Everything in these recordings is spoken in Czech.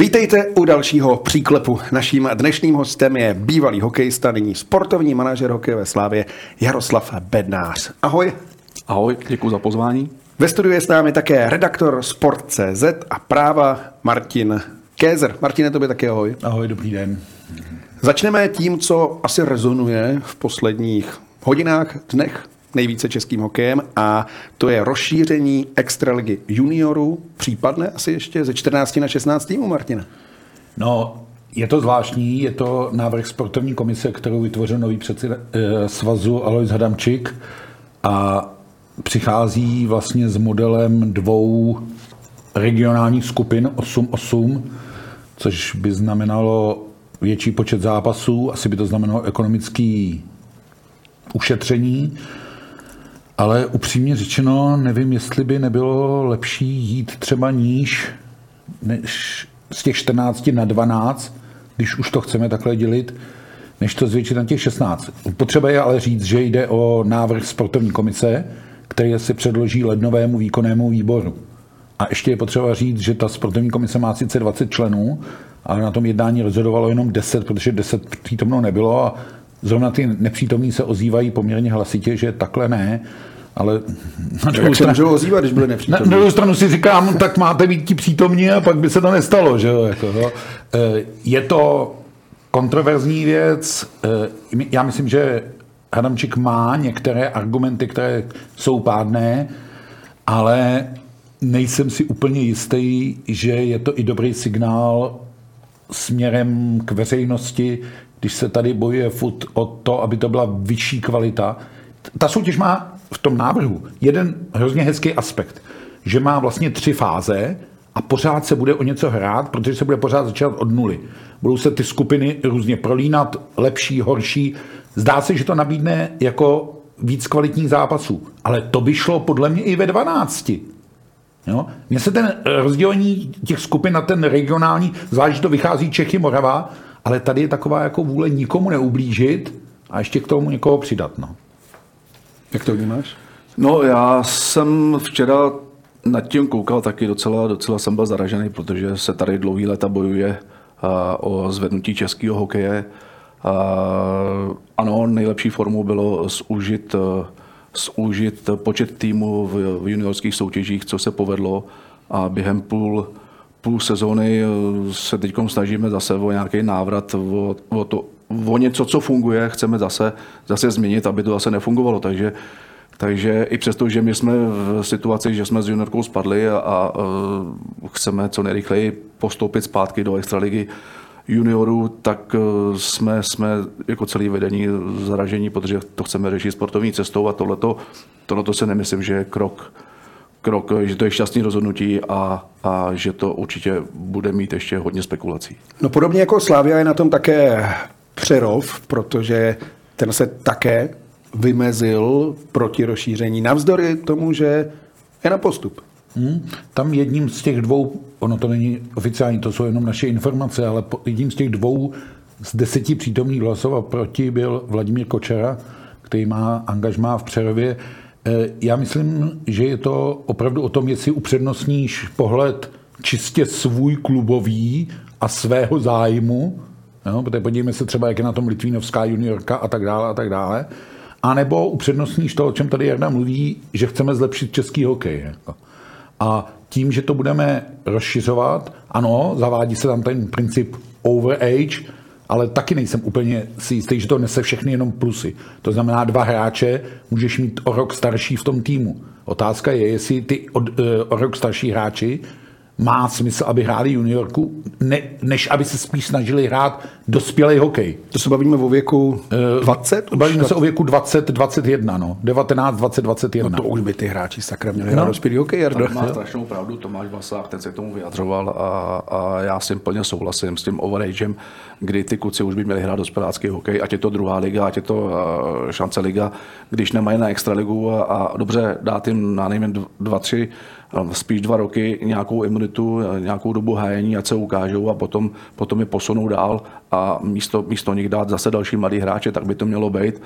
Vítejte u dalšího příklepu. Naším dnešním hostem je bývalý hokejista, nyní sportovní manažer hokejové slávě Jaroslav Bednář. Ahoj. Ahoj, děkuji za pozvání. Ve studiu je s námi také redaktor Sport.cz a práva Martin Kézer. Martine, tobě taky ahoj. Ahoj, dobrý den. Začneme tím, co asi rezonuje v posledních hodinách, dnech nejvíce českým hokejem a to je rozšíření extraligy juniorů, případné asi ještě ze 14 na 16 týmů, Martina. No, je to zvláštní, je to návrh sportovní komise, kterou vytvořil nový předseda eh, svazu Alois Hadamčik a přichází vlastně s modelem dvou regionálních skupin 8-8, což by znamenalo větší počet zápasů, asi by to znamenalo ekonomický ušetření ale upřímně řečeno, nevím, jestli by nebylo lepší jít třeba níž než z těch 14 na 12, když už to chceme takhle dělit, než to zvětšit na těch 16. Potřeba je ale říct, že jde o návrh sportovní komise, který se předloží lednovému výkonnému výboru. A ještě je potřeba říct, že ta sportovní komise má sice 20 členů, ale na tom jednání rozhodovalo jenom 10, protože 10 přítomno nebylo a zrovna ty nepřítomní se ozývají poměrně hlasitě, že takhle ne ale na druhou, stranu, se ozývat, když byli na, na druhou stranu si říkám, tak máte být ti přítomní a pak by se to nestalo. Že jo? Jako, no. Je to kontroverzní věc. E, já myslím, že Adamčík má některé argumenty, které jsou pádné, ale nejsem si úplně jistý, že je to i dobrý signál směrem k veřejnosti, když se tady bojuje furt o to, aby to byla vyšší kvalita. Ta soutěž má v tom návrhu jeden hrozně hezký aspekt, že má vlastně tři fáze a pořád se bude o něco hrát, protože se bude pořád začínat od nuly. Budou se ty skupiny různě prolínat, lepší, horší. Zdá se, že to nabídne jako víc kvalitních zápasů, ale to by šlo podle mě i ve 12. Jo? Mně se ten rozdělení těch skupin na ten regionální, zvlášť to vychází Čechy, Morava, ale tady je taková jako vůle nikomu neublížit a ještě k tomu někoho přidat. No. Jak to vnímáš? No já jsem včera nad tím koukal taky docela, docela jsem byl zaražený, protože se tady dlouhý leta bojuje o zvednutí českého hokeje. ano, nejlepší formou bylo zúžit, zúžit počet týmů v, v juniorských soutěžích, co se povedlo a během půl, půl sezóny se teď snažíme zase o nějaký návrat, o, o to, o něco, co funguje, chceme zase, zase změnit, aby to zase nefungovalo. Takže, takže i přesto, že my jsme v situaci, že jsme s juniorkou spadli a, a chceme co nejrychleji postoupit zpátky do extraligy juniorů, tak jsme, jsme jako celý vedení zaražení, protože to chceme řešit sportovní cestou a tohleto, tohleto se nemyslím, že je krok, krok, že to je šťastný rozhodnutí a, a že to určitě bude mít ještě hodně spekulací. No podobně jako Slávia je na tom také Přerov, protože ten se také vymezil proti rozšíření, navzdory tomu, že je na postup. Hmm. Tam jedním z těch dvou, ono to není oficiální, to jsou jenom naše informace, ale jedním z těch dvou z deseti přítomných hlasov proti byl Vladimír Kočera, který má angažmá v Přerově. E, já myslím, že je to opravdu o tom, jestli upřednostníš pohled čistě svůj klubový a svého zájmu, Jo, protože podívejme se třeba, jak je na tom Litvínovská juniorka a tak dále a tak dále. A nebo upřednostníš to, o čem tady Jarda mluví, že chceme zlepšit český hokej. Jako. A tím, že to budeme rozšiřovat, ano, zavádí se tam ten princip overage, ale taky nejsem úplně si jistý, že to nese všechny jenom plusy. To znamená, dva hráče můžeš mít o rok starší v tom týmu. Otázka je, jestli ty o, o rok starší hráči má smysl, aby hráli juniorku, ne, než aby se spíš snažili hrát dospělý hokej. To se bavíme o věku 20? Uh, bavíme se o věku 20, 21, no. 19, 20, 21. No to už by ty hráči sakra měli hrát no. dospělý hokej, Jardo. Má strašnou pravdu Tomáš Vlasák, ten se k tomu vyjadřoval a, a já s tím plně souhlasím s tím overagem, kdy ty kluci už by měli hrát dospělácký hokej, ať je to druhá liga, ať je to uh, šance liga, když nemají na extraligu a, a dobře dát jim na nejméně dva, tři spíš dva roky nějakou imunitu, nějakou dobu hájení, ať se ukážou a potom, potom je posunou dál a místo, místo nich dát zase další mladý hráče, tak by to mělo být. E,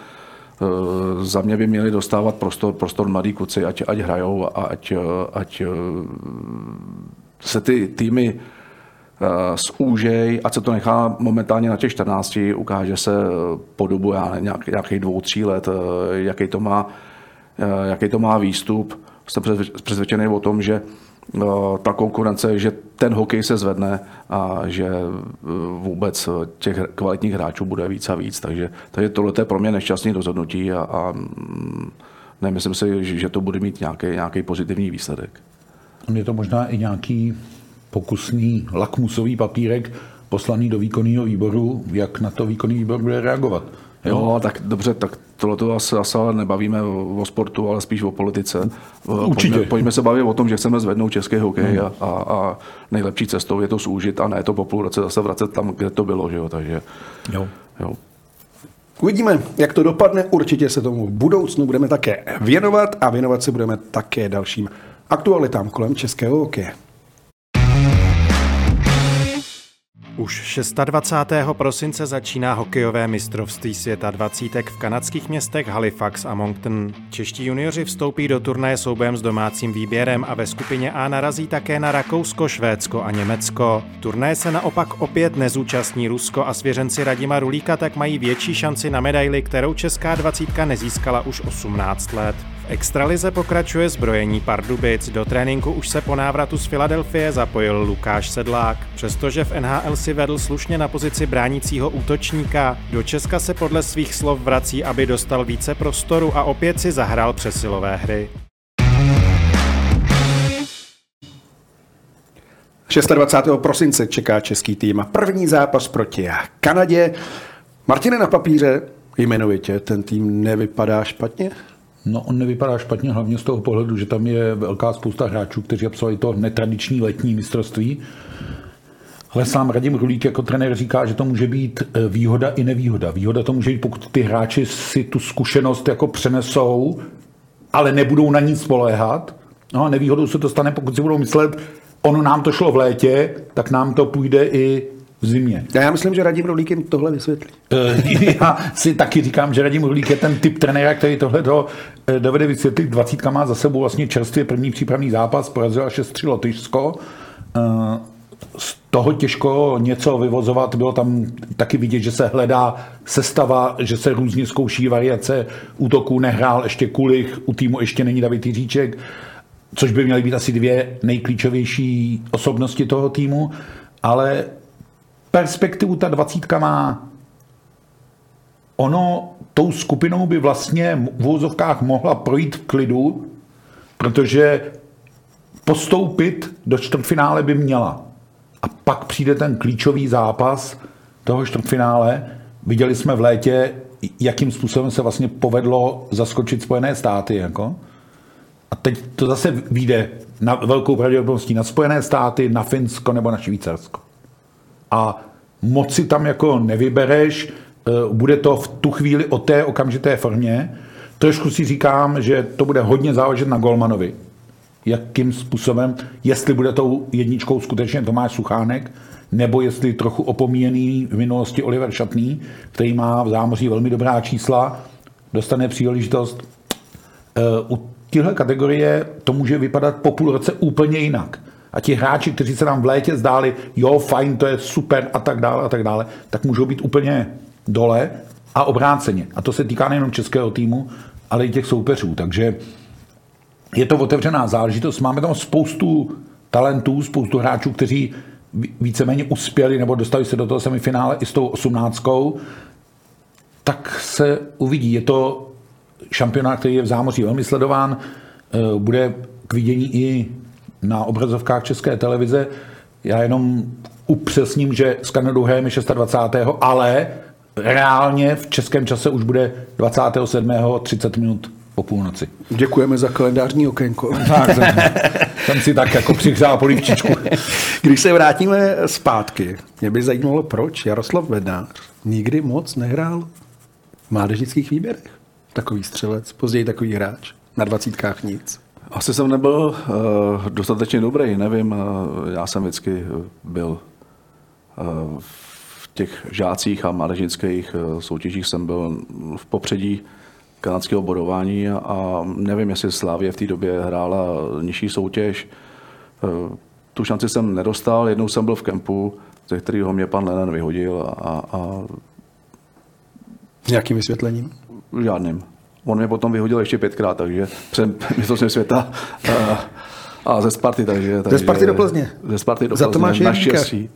za mě by měli dostávat prostor, prostor mladí kluci, ať, ať hrajou a ať, ať e, se ty týmy zúžej, ať se to nechá momentálně na těch 14, ukáže se po dobu nějak, nějakých dvou, tří let, e, jaký to má, jaký to má výstup jsem přesvědčený o tom, že eh, ta konkurence, že ten hokej se zvedne a že eh, vůbec těch kvalitních hráčů bude víc a víc. Takže, takže tohle je pro mě nešťastný rozhodnutí a, a mm, nemyslím si, že to bude mít nějaký, nějaký pozitivní výsledek. Je to možná i nějaký pokusný lakmusový papírek poslaný do výkonného výboru, jak na to výkonný výbor bude reagovat. Jo, tak dobře, tak tohle to asi, asi ale nebavíme o sportu, ale spíš o politice. Určitě. Pojďme, pojďme se bavit o tom, že chceme zvednout český hokej hmm. a, a, a nejlepší cestou je to zúžit a ne to po půl roce zase vracet tam, kde to bylo. Že jo? Takže, jo. Jo. Uvidíme, jak to dopadne. Určitě se tomu v budoucnu budeme také věnovat a věnovat se budeme také dalším aktualitám kolem českého hokeje. Už 26. prosince začíná hokejové mistrovství světa 20 v kanadských městech Halifax a Moncton. Čeští junioři vstoupí do turnaje soubem s domácím výběrem a ve skupině A narazí také na Rakousko, Švédsko a Německo. Turnaje se naopak opět nezúčastní Rusko a svěřenci Radima Rulíka tak mají větší šanci na medaili, kterou česká dvacítka nezískala už 18 let. Extralize pokračuje zbrojení Pardubic. Do tréninku už se po návratu z Filadelfie zapojil Lukáš Sedlák. Přestože v NHL si vedl slušně na pozici bránícího útočníka, do Česka se podle svých slov vrací, aby dostal více prostoru a opět si zahrál přesilové hry. 26. prosince čeká český tým první zápas proti Kanadě. Martine na papíře jmenovitě ten tým nevypadá špatně? No, on nevypadá špatně, hlavně z toho pohledu, že tam je velká spousta hráčů, kteří absolvovali to netradiční letní mistrovství. Ale sám Radim Rulík jako trenér říká, že to může být e, výhoda i nevýhoda. Výhoda to může být, pokud ty hráči si tu zkušenost jako přenesou, ale nebudou na nic spoléhat. No a nevýhodou se to stane, pokud si budou myslet, ono nám to šlo v létě, tak nám to půjde i v zimě. Já myslím, že Radim Rulík jim tohle vysvětlí. Eh, já si taky říkám, že Radim Rulík je ten typ trenéra, který tohle do, eh, dovede vysvětlit. 20 má za sebou vlastně čerstvě první přípravný zápas, porazila 6-3 Lotyšsko. Eh, z toho těžko něco vyvozovat, bylo tam taky vidět, že se hledá sestava, že se různě zkouší variace útoků, nehrál ještě Kulich, u týmu ještě není David Jiříček, což by měly být asi dvě nejklíčovější osobnosti toho týmu, ale perspektivu ta dvacítka má. Ono tou skupinou by vlastně v úzovkách mohla projít v klidu, protože postoupit do čtvrtfinále by měla. A pak přijde ten klíčový zápas toho čtvrtfinále. Viděli jsme v létě, jakým způsobem se vlastně povedlo zaskočit Spojené státy. Jako. A teď to zase vyjde na velkou pravděpodobností na Spojené státy, na Finsko nebo na Švýcarsko a moci tam jako nevybereš, eh, bude to v tu chvíli o té okamžité formě. Trošku si říkám, že to bude hodně záležet na Golmanovi. Jakým způsobem, jestli bude tou jedničkou skutečně Tomáš Suchánek, nebo jestli trochu opomíjený v minulosti Oliver Šatný, který má v zámoří velmi dobrá čísla, dostane příležitost. Eh, u téhle kategorie to může vypadat po půl roce úplně jinak a ti hráči, kteří se nám v létě zdáli, jo, fajn, to je super a tak dále a tak dále, tak můžou být úplně dole a obráceně. A to se týká nejenom českého týmu, ale i těch soupeřů. Takže je to otevřená záležitost. Máme tam spoustu talentů, spoustu hráčů, kteří víceméně uspěli nebo dostali se do toho semifinále i s tou osmnáctkou, tak se uvidí. Je to šampionát, který je v zámoří velmi sledován, eh, bude k vidění i na obrazovkách České televize. Já jenom upřesním, že s Kanadou hrajeme 26. ale reálně v českém čase už bude 27. 30 minut po půlnoci. Děkujeme za kalendářní okénko. Tak, jsem, jsem si tak jako přihřál polivčičku. Když se vrátíme zpátky, mě by zajímalo, proč Jaroslav Bednář nikdy moc nehrál v mládežnických výběrech. Takový střelec, později takový hráč, na dvacítkách nic. Asi jsem nebyl uh, dostatečně dobrý, nevím. Uh, já jsem vždycky byl uh, v těch žácích a mládežnických uh, soutěžích jsem byl v popředí kanadského bodování a, a nevím, jestli Slávě v té době hrála nižší soutěž. Uh, tu šanci jsem nedostal, jednou jsem byl v kempu, ze kterého mě pan Lennon vyhodil a, a Nějakým vysvětlením? žádným. On mě potom vyhodil ještě pětkrát, takže před mistrovstvím světa a, a ze Sparty. Takže, takže, Sparty do Plzně? Ze Sparty do Za Plzně, Tomáše naštěstí.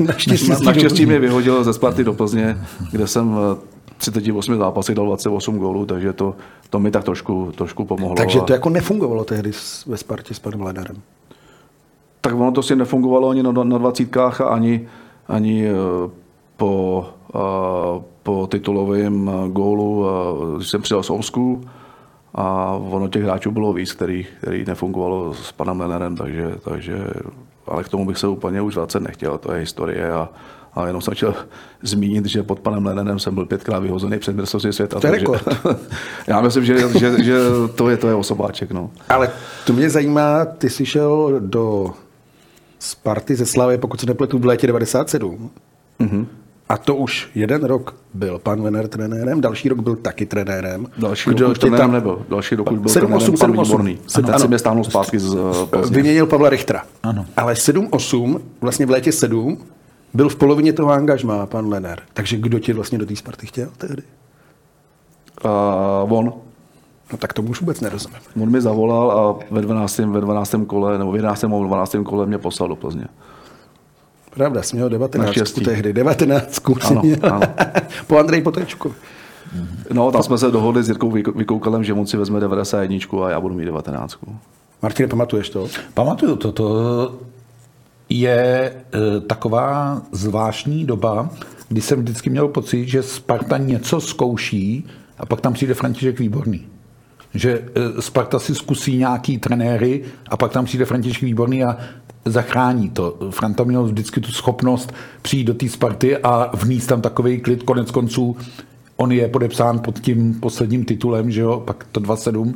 Naštěstí. Na, naštěstí mě vyhodil ze Sparty do Plzně, kde jsem v 38 zápasech dal 28 gólů, takže to, to mi tak trošku, trošku pomohlo. Takže to jako nefungovalo tehdy ve Spartě s panem Lenarem. Tak ono to si nefungovalo ani na, na dvacítkách a ani, ani eh, po, po titulovém gólu, když jsem přijel z Omsku a ono těch hráčů bylo víc, který, který nefungovalo s panem Lenerem, takže, takže ale k tomu bych se úplně už vracet nechtěl, to je historie a, a jenom jsem chtěl zmínit, že pod panem Lenenem jsem byl pětkrát vyhozený před mistrovství světa. To je takže- já myslím, že, že, že to, je, to je osobáček. No. Ale to mě zajímá, ty jsi šel do Sparty ze Slavy, pokud se nepletu, v létě 97. Mm-hmm. A to už jeden rok byl pan Vener trenérem, další rok byl taky trenérem. Další rok už trenérem nebyl. Další rok už byl 7, trenérem 8, pan 7, 8. Výborný. A ten si mě stáhnul zpátky z eh, Plzně. Vyměnil Pavla Richtera. Ano. Ale 7-8, vlastně v létě 7, byl v polovině toho angažmá pan Lener. Takže kdo tě vlastně do té Sparty chtěl tehdy? Uh, on. No tak tomu už vůbec nerozumím. On mi zavolal a ve 12. Ve 12. kole, nebo v 11. nebo 12. kole mě poslal do Plzně. Pravda, jsi měl 19 Naštěstí. tehdy. 19 jsi Ano, ano. po Andreji Potečku. No, tam jsme se dohodli s Jirkou Vyko- Vykoukalem, že on si vezme 91 a já budu mít 19. Martine, pamatuješ to? Pamatuju to, to je e, taková zvláštní doba, kdy jsem vždycky měl pocit, že Sparta něco zkouší a pak tam přijde František Výborný. Že e, Sparta si zkusí nějaký trenéry a pak tam přijde František Výborný a zachrání to. Franta měl vždycky tu schopnost přijít do té Sparty a vníst tam takový klid. Konec konců on je podepsán pod tím posledním titulem, že jo, pak to 2-7.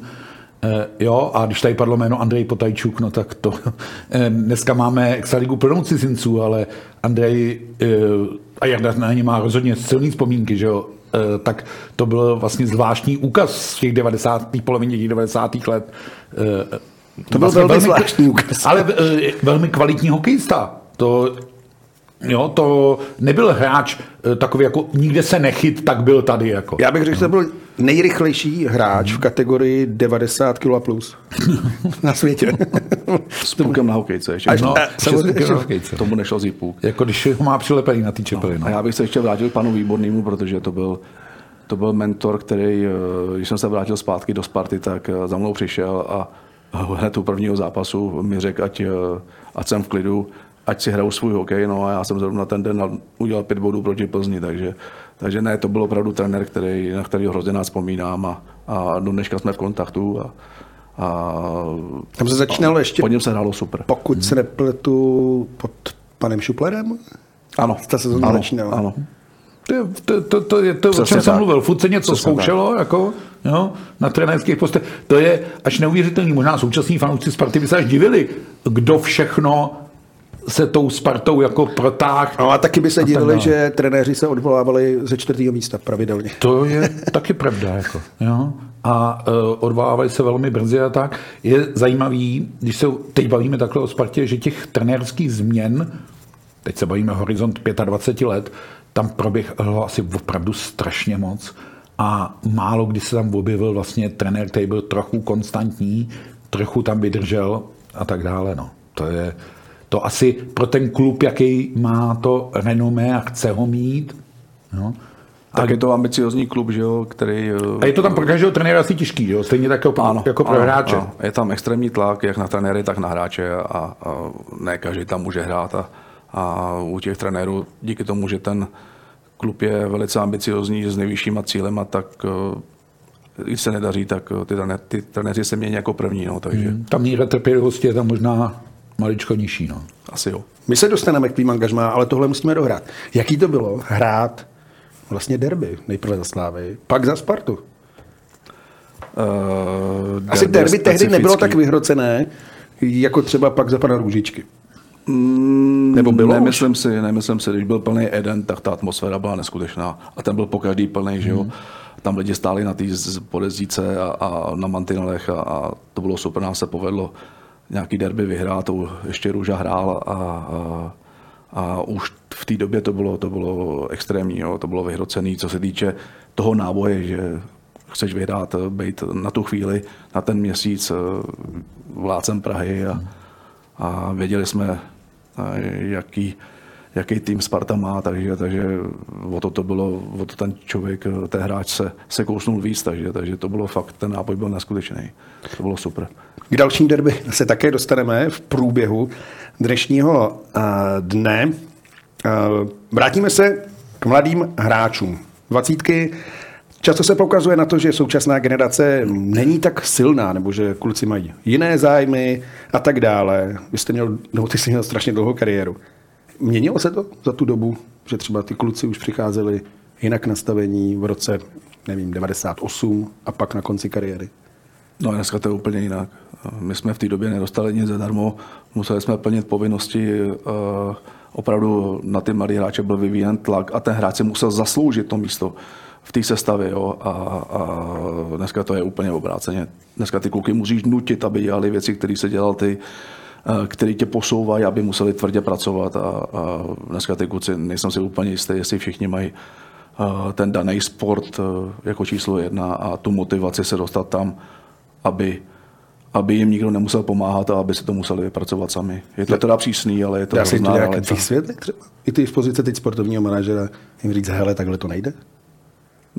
Eh, jo, a když tady padlo jméno Andrej Potajčuk, no tak to... eh, dneska máme extraligu plnou cizinců, ale Andrej, eh, a Jarda na ně má rozhodně silný vzpomínky, že jo, eh, tak to byl vlastně zvláštní úkaz z těch 90. polovině těch 90. let. Eh, To byl velmi zvláštní úkaz. Ale eh, velmi kvalitní hokejista. To Jo, to nebyl hráč eh, takový jako nikde se nechyt, tak byl tady jako. Já bych řekl, že to byl nejrychlejší hráč v kategorii 90 kg plus na světě. S půlkem na hokejce ještě. Až- No, a- že- hokejce. tomu nešel půlk. Jako když ho má přilepený na té čepeli. No. A já bych se ještě vrátil panu Výbornému, protože to byl, to byl mentor, který, eh, když jsem se vrátil zpátky do Sparty, tak za mnou přišel a hned u prvního zápasu mi řekl, ať, eh, ať jsem v klidu, ať si hraju svůj hokej, no a já jsem zrovna ten den udělal pět bodů proti Plzni, takže, takže ne, to byl opravdu trenér, který, na který hrozně nás vzpomínám a, a do dneška jsme v kontaktu a, a Tam se začínalo ještě, po něm se hrálo super. pokud se nepletu, pod panem Šuplerem. Ano, Ta sezóna ano, začínala. ano. To, je, to, to, to je to, o čem jsem tak. mluvil. Furt se něco Přesně zkoušelo, jako, jo, na trenérských postech. To je až neuvěřitelný. Možná současní fanoušci Sparty by se až divili, kdo všechno se tou Spartou jako protáh. No a taky by se divili, že trenéři se odvolávali ze čtvrtého místa pravidelně. To je taky pravda. Jako, jo? A uh, odvolávají se velmi brzy a tak. Je zajímavý, když se teď bavíme takhle o Spartě, že těch trenérských změn, teď se bavíme horizont 25 let, tam proběhlo asi opravdu strašně moc a málo kdy se tam objevil vlastně trenér, který byl trochu konstantní, trochu tam vydržel a tak dále. No. To je to asi pro ten klub, jaký má to renomé a chce ho mít, no, Tak je to ambiciozní klub, že jo, který... A je to tam pro každého trenéra asi těžký, jo? stejně tak jako, ano, jako pro ano, hráče. Ano. Je tam extrémní tlak, jak na trenéry, tak na hráče a, a ne každý tam může hrát. A, a u těch trenérů díky tomu, že ten klub je velice ambiciozní s nejvyššíma cílema, tak když se nedaří, tak ty, ty trenéři se mění jako první. No, takže... Hmm, tam míra trpělivosti je tam možná maličko nižší. No. Asi jo. My se dostaneme k tvým angažmá, ale tohle musíme dohrát. Jaký to bylo hrát vlastně derby? Nejprve za Slávy, pak za Spartu. Uh, Asi derby, derby tehdy nebylo tak vyhrocené, jako třeba pak za pana Růžičky. Mm, Nebo bylo nemyslím už? si, nemyslím si, když byl plný Eden, tak ta atmosféra byla neskutečná. A ten byl po každý plný, mm. že jo. Hmm. Tam lidi stáli na té podezdíce a, a na mantinelech a, a, to bylo super, nám se povedlo nějaký derby vyhrát, to ještě Růža hrál a, a, a už v té době to bylo, to bylo extrémní, jo, to bylo vyhrocený, co se týče toho náboje, že chceš vyhrát, být na tu chvíli, na ten měsíc eh, vládcem Prahy a, a věděli jsme, jaký, jaký tým Sparta má, takže, takže o to, to bylo, o to ten člověk, ten hráč se, se kousnul víc, takže, takže to bylo fakt, ten náboj byl neskutečný. To bylo super. K dalším derby se také dostaneme v průběhu dnešního uh, dne. Uh, vrátíme se k mladým hráčům. Dvacítky Často se poukazuje na to, že současná generace není tak silná, nebo že kluci mají jiné zájmy a tak dále. Vy jste měl, no ty jsi měl strašně dlouhou kariéru. Měnilo se to za tu dobu, že třeba ty kluci už přicházeli jinak nastavení v roce, nevím, 98 a pak na konci kariéry? No dneska to je úplně jinak. My jsme v té době nedostali nic zadarmo, museli jsme plnit povinnosti, eh, opravdu na ty mladé hráče byl vyvíjen tlak a ten hráč si musel zasloužit to místo v té sestavě. Jo? A, a dneska to je úplně obráceně. Dneska ty kluky musíš nutit, aby dělali věci, které se dělal ty, eh, který tě posouvají, aby museli tvrdě pracovat. A, a dneska ty kluci, nejsem si úplně jistý, jestli všichni mají eh, ten daný sport jako číslo jedna a tu motivaci se dostat tam, aby aby jim nikdo nemusel pomáhat a aby si to museli vypracovat sami. Je to teda přísný, ale je to Dá se to nějak vysvětlit třeba? I ty v pozici teď sportovního manažera jim říct, hele, takhle to nejde?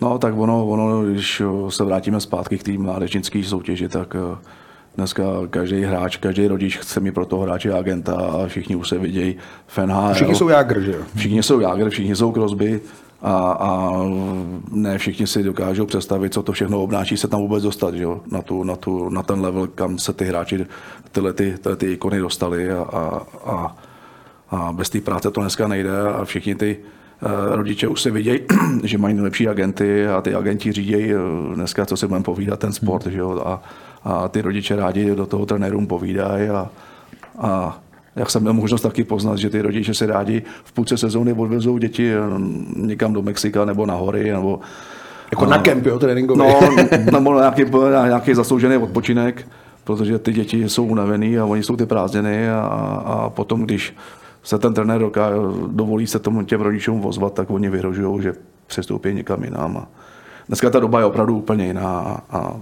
No, tak ono, ono, když se vrátíme zpátky k té mládežnické soutěži, tak eh, dneska každý hráč, každý rodič chce mít pro toho hráče agenta a všichni už se vidějí FNH. Všichni jsou Jágr, že jo? Všichni jsou Jágr, všichni jsou Crosby a, a ne všichni si dokážou představit, co to všechno obnáší se tam vůbec dostat, že jo? Na, tu, na, tu, na ten level, kam se ty hráči, tyhle ty, tyhle ty ikony dostali a, a, a, a bez té práce to dneska nejde a všichni ty rodiče už se vidějí, že mají nejlepší agenty a ty agenti řídějí uh, dneska, co si budeme povídat, ten sport, že jo? A, a ty rodiče rádi do toho trenérům povídají a, a jak jsem měl možnost taky poznat, že ty rodiče se rádi v půlce sezóny odvezou děti eh, někam do Mexika nebo na hory, nebo jako na kemp, jo, tréninkový. No, nebo na nějaký, na nějaký zasloužený odpočinek, protože ty děti jsou unavený a oni jsou ty prázdniny a, a potom, když se ten trenér doká, dovolí se tomu těm rodičům vozvat, tak oni vyhrožují, že přestoupí někam jinam. A dneska ta doba je opravdu úplně jiná a, a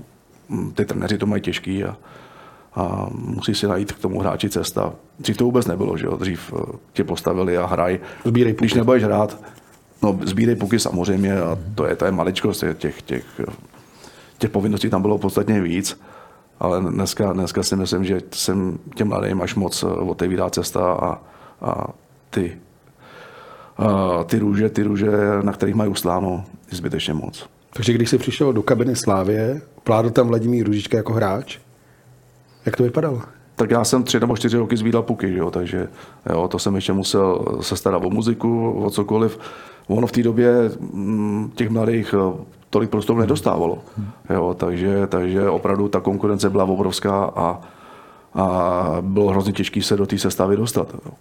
ty trenéři to mají těžký a, a musí si najít k tomu hráči cesta. Dřív to vůbec nebylo, že jo? Dřív eh, tě postavili a hraj. Sbírej puky. Když nebudeš hrát, no sbírej puky samozřejmě a to je, to je maličkost těch, těch, těch povinností tam bylo podstatně víc. Ale dneska, dneska si myslím, že jsem těm mladým až moc eh, otevírá cesta a, a ty, a ty růže, ty růže, na kterých mají usláno, je zbytečně moc. Takže když jsi přišel do kabiny Slávě, pládl tam Vladimír Růžička jako hráč, jak to vypadalo? Tak já jsem tři nebo čtyři roky zvídal puky, jo, takže jo, to jsem ještě musel se starat o muziku, o cokoliv. Ono v té době mm, těch mladých eh, tolik prostoru nedostávalo. Jo, takže, takže opravdu ta konkurence byla obrovská a, a bylo hrozně těžké se do té sestavy dostat. Jo.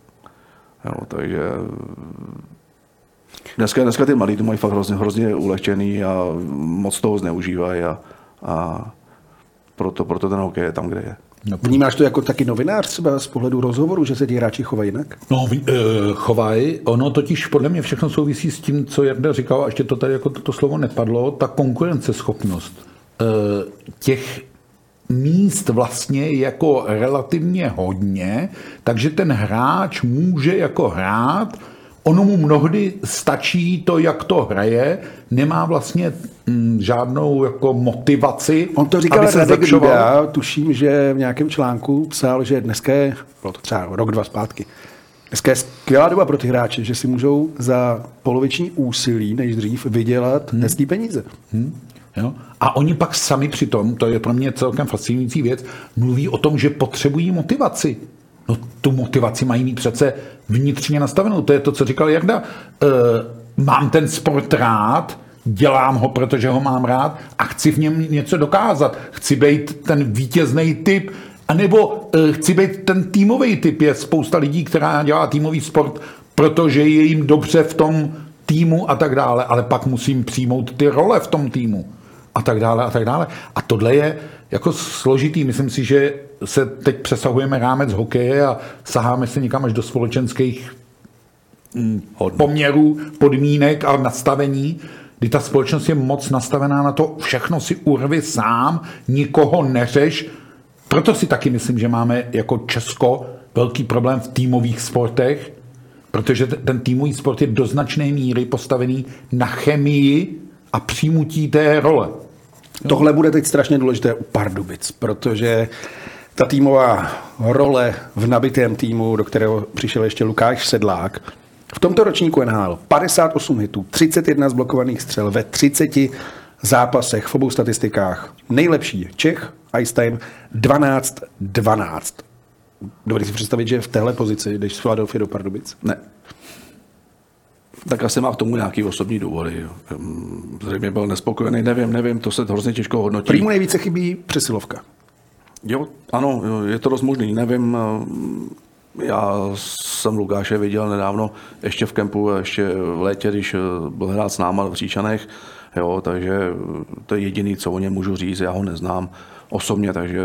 Jo, takže dneska, dneska ty malí to mají fakt hrozně, hrozně ulehčený a moc toho zneužívají a, a proto, proto ten hokej je tam, kde je. No, Vnímáš to jako taky novinář třeba z pohledu rozhovoru, že se ti hráči chovají jinak? No, uh, chovají. Ono totiž podle mě všechno souvisí s tím, co Jarda říkal, a ještě to tady jako toto slovo nepadlo, ta konkurenceschopnost uh, těch míst vlastně jako relativně hodně, takže ten hráč může jako hrát ono mu mnohdy stačí to, jak to hraje, nemá vlastně mm, žádnou jako motivaci, On to říkal aby se Radek. Duda, tuším, že v nějakém článku psal, že dneska je, bylo to třeba rok, dva zpátky, dneska je skvělá doba pro ty hráče, že si můžou za poloviční úsilí, než dřív, vydělat hmm. hezký peníze. Jo? A oni pak sami přitom, to je pro mě celkem fascinující věc, mluví o tom, že potřebují motivaci. No tu motivaci mají mít přece vnitřně nastavenou. To je to, co říkal Jarda. E, mám ten sport rád, dělám ho, protože ho mám rád a chci v něm něco dokázat. Chci být ten vítězný typ, anebo e, chci být ten týmový typ. Je spousta lidí, která dělá týmový sport, protože je jim dobře v tom týmu a tak dále, ale pak musím přijmout ty role v tom týmu a tak dále a tak dále. A tohle je jako složitý. Myslím si, že se teď přesahujeme rámec hokeje a saháme se někam až do společenských mm, poměrů, podmínek a nastavení, kdy ta společnost je moc nastavená na to, všechno si urvi sám, nikoho neřeš. Proto si taky myslím, že máme jako Česko velký problém v týmových sportech, protože te- ten týmový sport je do značné míry postavený na chemii a přijmutí té role. Tohle bude teď strašně důležité u Pardubic, protože ta týmová role v nabitém týmu, do kterého přišel ještě Lukáš Sedlák, v tomto ročníku NHL 58 hitů, 31 zblokovaných střel ve 30 zápasech v obou statistikách. Nejlepší Čech, Time 12-12. Dovedeš si představit, že v téhle pozici jdeš z Philadelphia do Pardubic? Ne. Tak asi má k tomu nějaký osobní důvody. Mm, Zřejmě byl nespokojený, nevím, nevím, to se hrozně těžko hodnotí. Prý mu nejvíce chybí přesilovka. Jo, ano, jo, je to dost možný, nevím. eh, Já jsem Lukáše viděl nedávno ještě v kempu, ještě v létě, když eh, byl hrát s náma v Říčanech, jo, takže eh, to je jediný, co o něm můžu říct, já ho neznám osobně, takže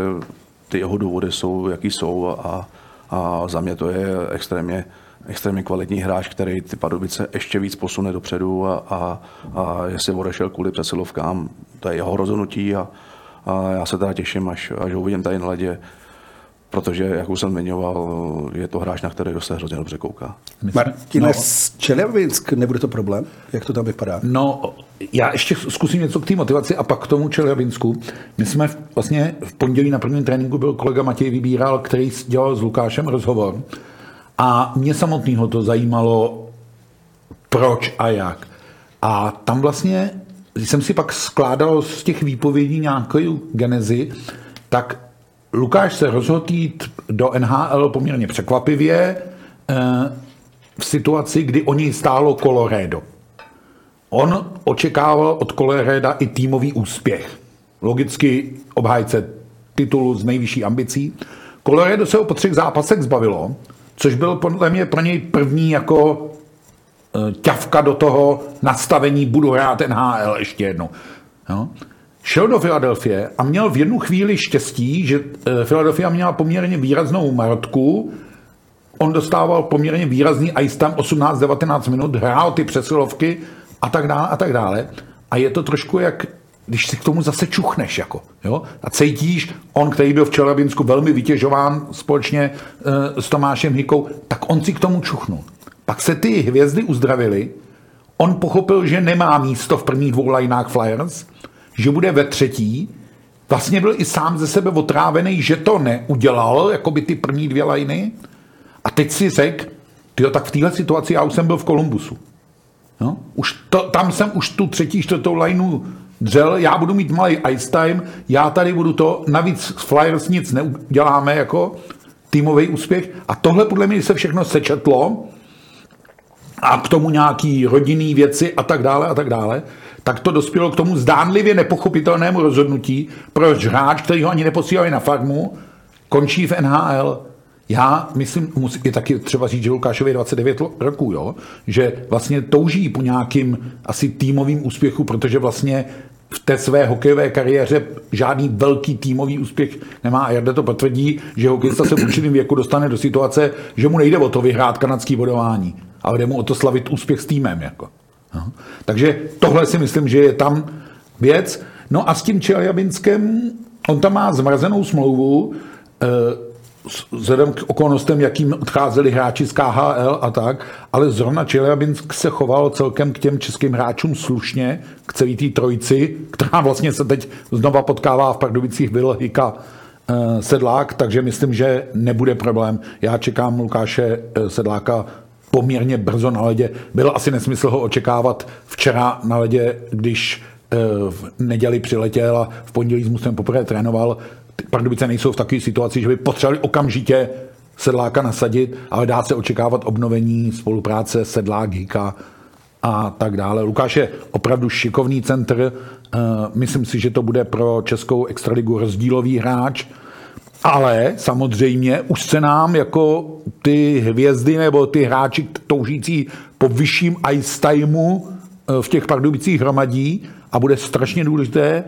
ty jeho důvody jsou, jaký jsou a, a za mě to je extrémně, extrémně kvalitní hráč, který ty Pardubice ještě víc posune dopředu a, a, a jestli odešel kvůli přesilovkám, to je jeho rozhodnutí a, a já se teda těším, až, až ho uvidím tady na ledě, protože, jak už jsem zmiňoval, je to hráč, na kterého se hrozně dobře kouká. Martine, No. Čeljavinsk, nebude to problém? Jak to tam vypadá? No, já ještě zkusím něco k té motivaci a pak k tomu Čeljabinsku. My jsme vlastně v pondělí na prvním tréninku byl kolega Matěj Vybíral, který dělal s Lukášem rozhovor. A mě samotného to zajímalo, proč a jak. A tam vlastně, když jsem si pak skládal z těch výpovědí nějakou genezi, tak Lukáš se rozhodl jít do NHL poměrně překvapivě eh, v situaci, kdy o něj stálo Colorado. On očekával od Colorada i týmový úspěch. Logicky obhájce titulu z nejvyšší ambicí. Colorado se ho po třech zápasech zbavilo, což byl podle mě pro něj první jako eh, ťavka do toho nastavení budu hrát NHL ještě jednou. Jo? Šel do Filadelfie a měl v jednu chvíli štěstí, že eh, Philadelphia měla poměrně výraznou marotku, on dostával poměrně výrazný ice tam 18-19 minut, hrál ty přesilovky a tak dále a tak dále. A je to trošku jak, když si k tomu zase čuchneš, jako, jo? A cítíš, on, který byl v Čelebinsku velmi vytěžován společně e, s Tomášem Hikou, tak on si k tomu čuchnul. Pak se ty hvězdy uzdravily, on pochopil, že nemá místo v prvních dvou lineách Flyers, že bude ve třetí, vlastně byl i sám ze sebe otrávený, že to neudělal, jako by ty první dvě liny, a teď si řekl, tyjo, tak v téhle situaci já už jsem byl v Kolumbusu. No? Už to, tam jsem už tu třetí, čtvrtou lineu dřel, já budu mít malý ice time, já tady budu to, navíc s Flyers nic neuděláme jako týmový úspěch a tohle podle mě se všechno sečetlo a k tomu nějaký rodinný věci a tak dále a tak dále, tak to dospělo k tomu zdánlivě nepochopitelnému rozhodnutí, proč hráč, který ho ani neposílali na farmu, končí v NHL. Já myslím, je taky třeba říct, že Lukášovi je 29 lo- roků, jo? že vlastně touží po nějakým asi týmovým úspěchu, protože vlastně v té své hokejové kariéře žádný velký týmový úspěch nemá a Jarda to potvrdí, že hokejista se v určitém věku dostane do situace, že mu nejde o to vyhrát kanadský bodování, ale jde mu o to slavit úspěch s týmem. Jako. No. Takže tohle si myslím, že je tam věc. No a s tím Čeljabinskem, on tam má zmrazenou smlouvu, eh, vzhledem k okolnostem, jakým odcházeli hráči z KHL a tak, ale zrovna Čeliabinsk se choval celkem k těm českým hráčům slušně, k celé té trojici, která vlastně se teď znova potkává v Pardubicích Vil, Hika, eh, Sedlák, takže myslím, že nebude problém. Já čekám Lukáše eh, Sedláka poměrně brzo na ledě. Byl asi nesmysl ho očekávat včera na ledě, když eh, v neděli přiletěl a v pondělí s poprvé trénoval. Pardubice nejsou v takové situaci, že by potřebovali okamžitě sedláka nasadit, ale dá se očekávat obnovení spolupráce sedlák, hika a tak dále. Lukáš je opravdu šikovný centr. Eh, myslím si, že to bude pro českou extraligu rozdílový hráč. Ale samozřejmě už se nám jako ty hvězdy nebo ty hráči toužící po vyšším ice timeu eh, v těch Pardubicích hromadí a bude strašně důležité,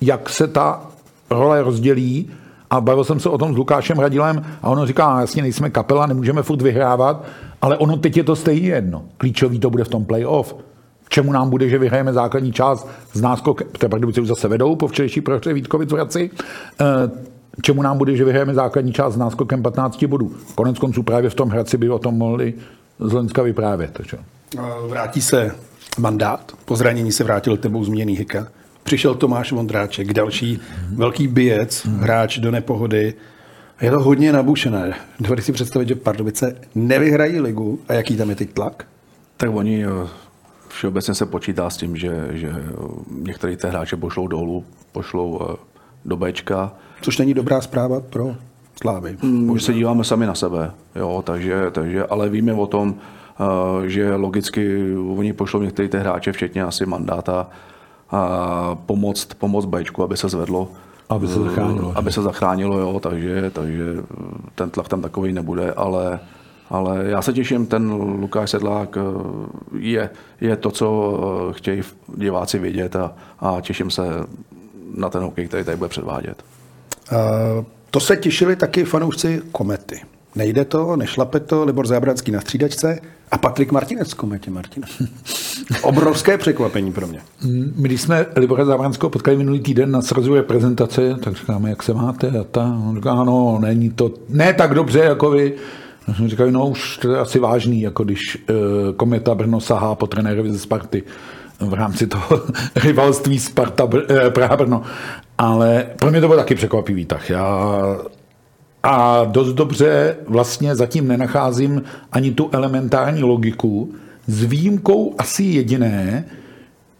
jak se ta role rozdělí a bavil jsem se o tom s Lukášem Radilem a ono říká, jasně nejsme kapela, nemůžeme furt vyhrávat, ale ono teď je to stejně jedno. Klíčový to bude v tom playoff. K čemu nám bude, že vyhrajeme základní část z náskok, Pardubice už zase vedou po včerejší prohře Vítkovic v eh, čemu nám bude, že vyhrajeme základní část s náskokem 15 bodů. Konec konců právě v tom Hradci by o tom mohli z Lenska vyprávět. Takže. Vrátí se mandát, po zranění se vrátil tebou změněný Hika. Přišel Tomáš Vondráček, další velký bijec, hráč do nepohody. Je to hodně nabušené. Dovedli si představit, že Pardubice nevyhrají ligu a jaký tam je teď tlak? Tak oni eh, všeobecně se počítá s tím, že, že některý té hráče pošlou dolů, pošlou eh, do Bčka. Což není dobrá zpráva pro Slávy. Už se díváme sami na sebe, jo, takže, takže, ale víme o tom, eh, že logicky oni pošlou některé ty hráče, včetně asi mandáta, a pomoct, pomoct Bčku, aby se zvedlo. Aby se zachránilo. Aby se zachránilo, jo, takže, takže ten tlak tam takový nebude, ale, ale já se těším, ten Lukáš Sedlák eh, je, je to, co eh, chtějí diváci vidět a, a těším se na ten hokej, který tady bude předvádět. Uh, to se těšili taky fanoušci Komety. Nejde to, nešlape to, Libor Zábranský na střídačce a Patrik Martinec v kometě, Martina. Obrovské překvapení pro mě. My, když jsme Libora Zábranského potkali minulý týden na srazové prezentaci, tak říkáme, jak se máte a ta. On říká, no, není to, ne tak dobře, jako vy. A jsme říkali, no už to je asi vážný, jako když uh, Kometa Brno sahá po trenérovi ze Sparty v rámci toho rivalství Sparta uh, Praha Brno. Ale pro mě to byl taky překvapivý tak. Já a dost dobře vlastně zatím nenacházím ani tu elementární logiku, s výjimkou asi jediné,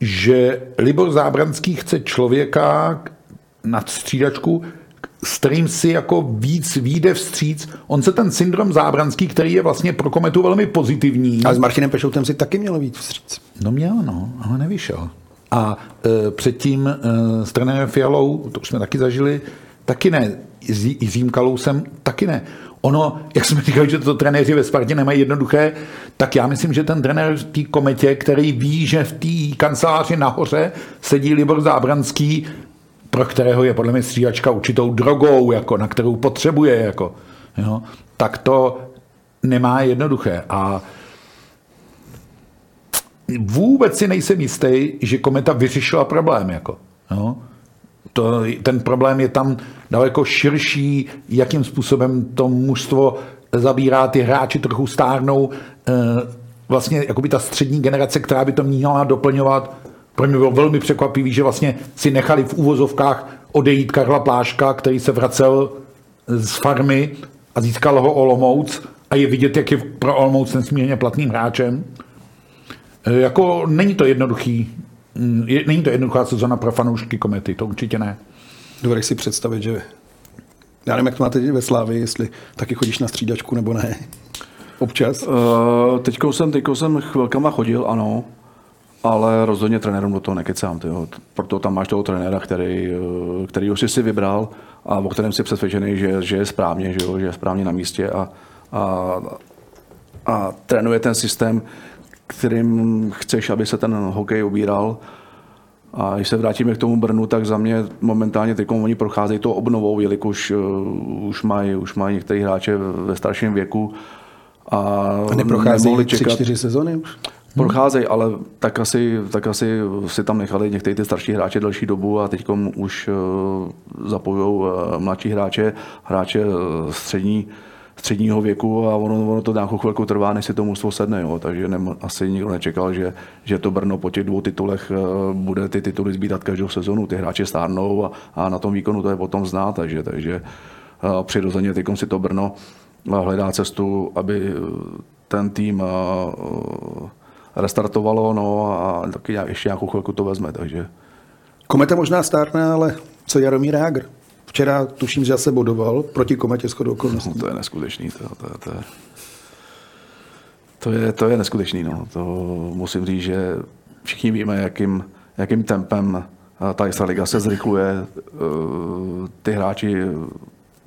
že Libor Zábranský chce člověka na střídačku, s kterým si jako víc výjde vstříc. On se ten syndrom Zábranský, který je vlastně pro kometu velmi pozitivní. A s Martinem Pešoutem si taky mělo víc vstříc. No měl, no, ale nevyšel. A e, předtím e, s trenérem Fialou, to už jsme taky zažili, taky ne. S Jiřím Kalousem taky ne. Ono, jak jsme říkali, že to trenéři ve Spartě nemají jednoduché, tak já myslím, že ten trenér v té kometě, který ví, že v té kanceláři nahoře sedí Libor Zábranský, pro kterého je podle mě stříhačka určitou drogou, jako, na kterou potřebuje, jako, jo, tak to nemá jednoduché. A vůbec si nejsem jistý, že kometa vyřešila problém. Jako, jo to, ten problém je tam daleko širší, jakým způsobem to mužstvo zabírá, ty hráči trochu stárnou, eh, vlastně jakoby ta střední generace, která by to měla doplňovat, pro mě bylo velmi překvapivý, že vlastně si nechali v úvozovkách odejít Karla Pláška, který se vracel z farmy a získal ho Olomouc a je vidět, jak je pro Olomouc nesmírně platným hráčem. Eh, jako není to jednoduchý je, není to jednoduchá sezona pro fanoušky komety, to určitě ne. Dovedeš si představit, že já nevím, jak to máte ve Slávě, jestli taky chodíš na střídačku nebo ne. Občas? Uh, teďko jsem, teďko jsem chvilkama chodil, ano, ale rozhodně trenérům do toho nekecám. Tyjo. Proto tam máš toho trenéra, který, eh, který už si vybral a o kterém si přesvědčený, že, že je správně, že, jo, že je správně na místě a, a, a trénuje ten systém, kterým chceš, aby se ten hokej ubíral. A když se vrátíme k tomu Brnu, tak za mě momentálně teď oni procházejí to obnovou, jelikož uh, už mají, už mají některý hráče ve starším věku. A, a neprocházejí tři, čtyři sezony už? Procházejí, ale tak asi, tak asi si tam nechali některé ty starší hráče delší dobu a teď už zapojují mladší hráče, hráče střední, středního věku a ono, ono to nějakou chvilku trvá, než si to mužstvo sedne. Jo. Takže ne, asi nikdo nečekal, že, že to Brno po těch dvou titulech bude ty tituly zbítat každou sezonu. Ty hráči stárnou a, a na tom výkonu to je potom znát. Takže, takže přirozeně teď si to Brno hledá cestu, aby ten tým restartovalo no a taky ještě nějakou chvilku to vezme. Takže. Kometa možná stárne, ale co Jaromír Jágr? Včera tuším, že se bodoval proti kometě s okolností. No, to je neskutečný. To, to, to, je, to, je, to je neskutečný. No. To musím říct, že všichni víme, jakým, jakým tempem ta Liga se zrychluje. Ty hráči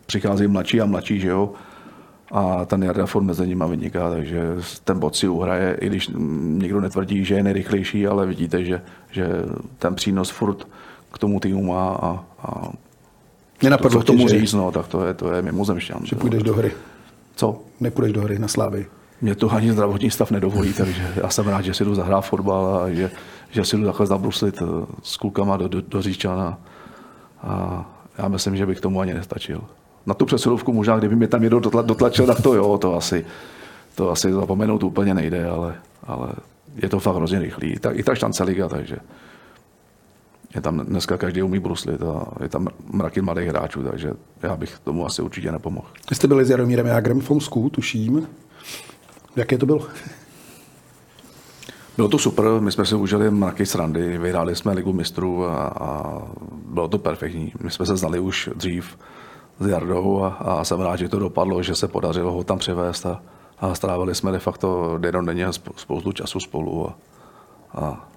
přichází mladší a mladší, že jo? A ten Jarda furt mezi nimi vyniká, takže ten bod si uhraje, i když někdo netvrdí, že je nejrychlejší, ale vidíte, že, že ten přínos furt k tomu týmu má a, a Nenapadlo to, co k tomu říct, no, tak to je, to je mimozemšťan. Že půjdeš do hry. Co? Nepůjdeš do hry na Slávy. Mě to ani zdravotní stav nedovolí, takže já jsem rád, že si jdu zahrát fotbal a že, že si jdu takhle zabruslit eh, s klukama do, do, do Říčana. A já myslím, že bych tomu ani nestačil na tu přesilovku možná, kdyby mě tam někdo dotlačil, tak to jo, to asi, to asi zapomenout úplně nejde, ale, ale je to fakt hrozně rychlý. Tak, I ta šance liga, takže je tam dneska každý umí bruslit a je tam mraky mladých hráčů, takže já bych tomu asi určitě nepomohl. Vy jste byli s Jaromírem Jágrem v Fomsku, tuším. Jaké to bylo? Bylo to super, my jsme si užili mraky srandy, vyhráli jsme ligu mistrů a, a bylo to perfektní. My jsme se znali už dřív, s Jardou a, a jsem rád, že to dopadlo, že se podařilo ho tam přivést a, a strávili jsme de facto denně spoustu času spolu a, a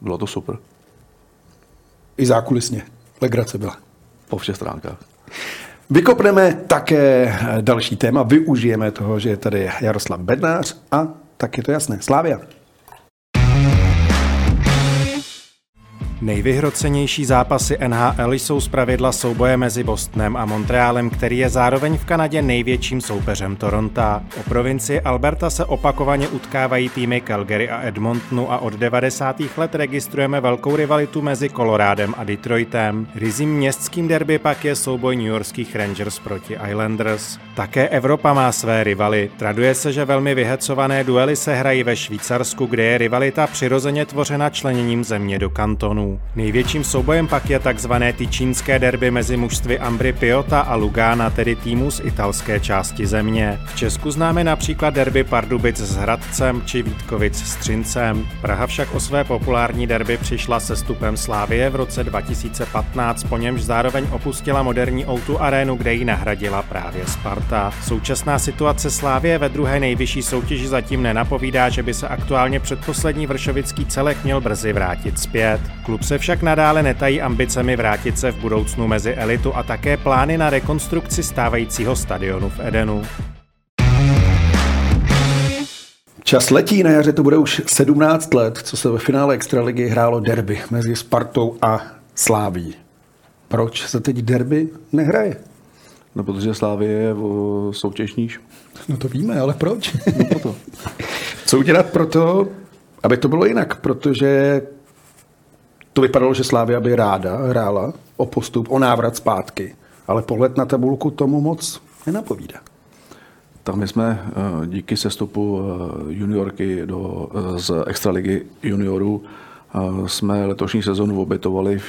bylo to super. I zákulisně. Legrace byla. Po všech stránkách. Vykopneme také další téma, využijeme toho, že je tady Jaroslav Bednář a tak je to jasné. Slávia. Nejvyhrocenější zápasy NHL jsou zpravidla souboje mezi Bostonem a Montrealem, který je zároveň v Kanadě největším soupeřem Toronto. O provincii Alberta se opakovaně utkávají týmy Calgary a Edmontonu a od 90. let registrujeme velkou rivalitu mezi Colorádem a Detroitem. Rizím městským derby pak je souboj New Yorkských Rangers proti Islanders. Také Evropa má své rivaly. Traduje se, že velmi vyhecované duely se hrají ve Švýcarsku, kde je rivalita přirozeně tvořena členěním země do kantonů. Největším soubojem pak je takzvané tyčínské derby mezi mužstvy Ambry Piota a Lugana, tedy týmu z italské části země. V Česku známe například derby Pardubic s Hradcem či Vítkovic s Třincem. Praha však o své populární derby přišla se stupem Slávie v roce 2015, po němž zároveň opustila moderní Outu arénu, kde ji nahradila právě Sparta. Současná situace Slávie ve druhé nejvyšší soutěži zatím nenapovídá, že by se aktuálně předposlední vršovický celek měl brzy vrátit zpět. Klub Klub se však nadále netají ambicemi vrátit se v budoucnu mezi elitu a také plány na rekonstrukci stávajícího stadionu v Edenu. Čas letí, na jaře to bude už 17 let, co se ve finále Extraligy hrálo derby mezi Spartou a Sláví. Proč se teď derby nehraje? No, protože Slávě je soutěžníš. No to víme, ale proč? No proto. Co udělat pro to, aby to bylo jinak? Protože to vypadalo, že Slávia by ráda hrála o postup, o návrat zpátky, ale pohled na tabulku tomu moc nenapovídá. Tak my jsme eh, díky sestupu eh, juniorky do, eh, z extraligy juniorů jsme letošní sezonu obětovali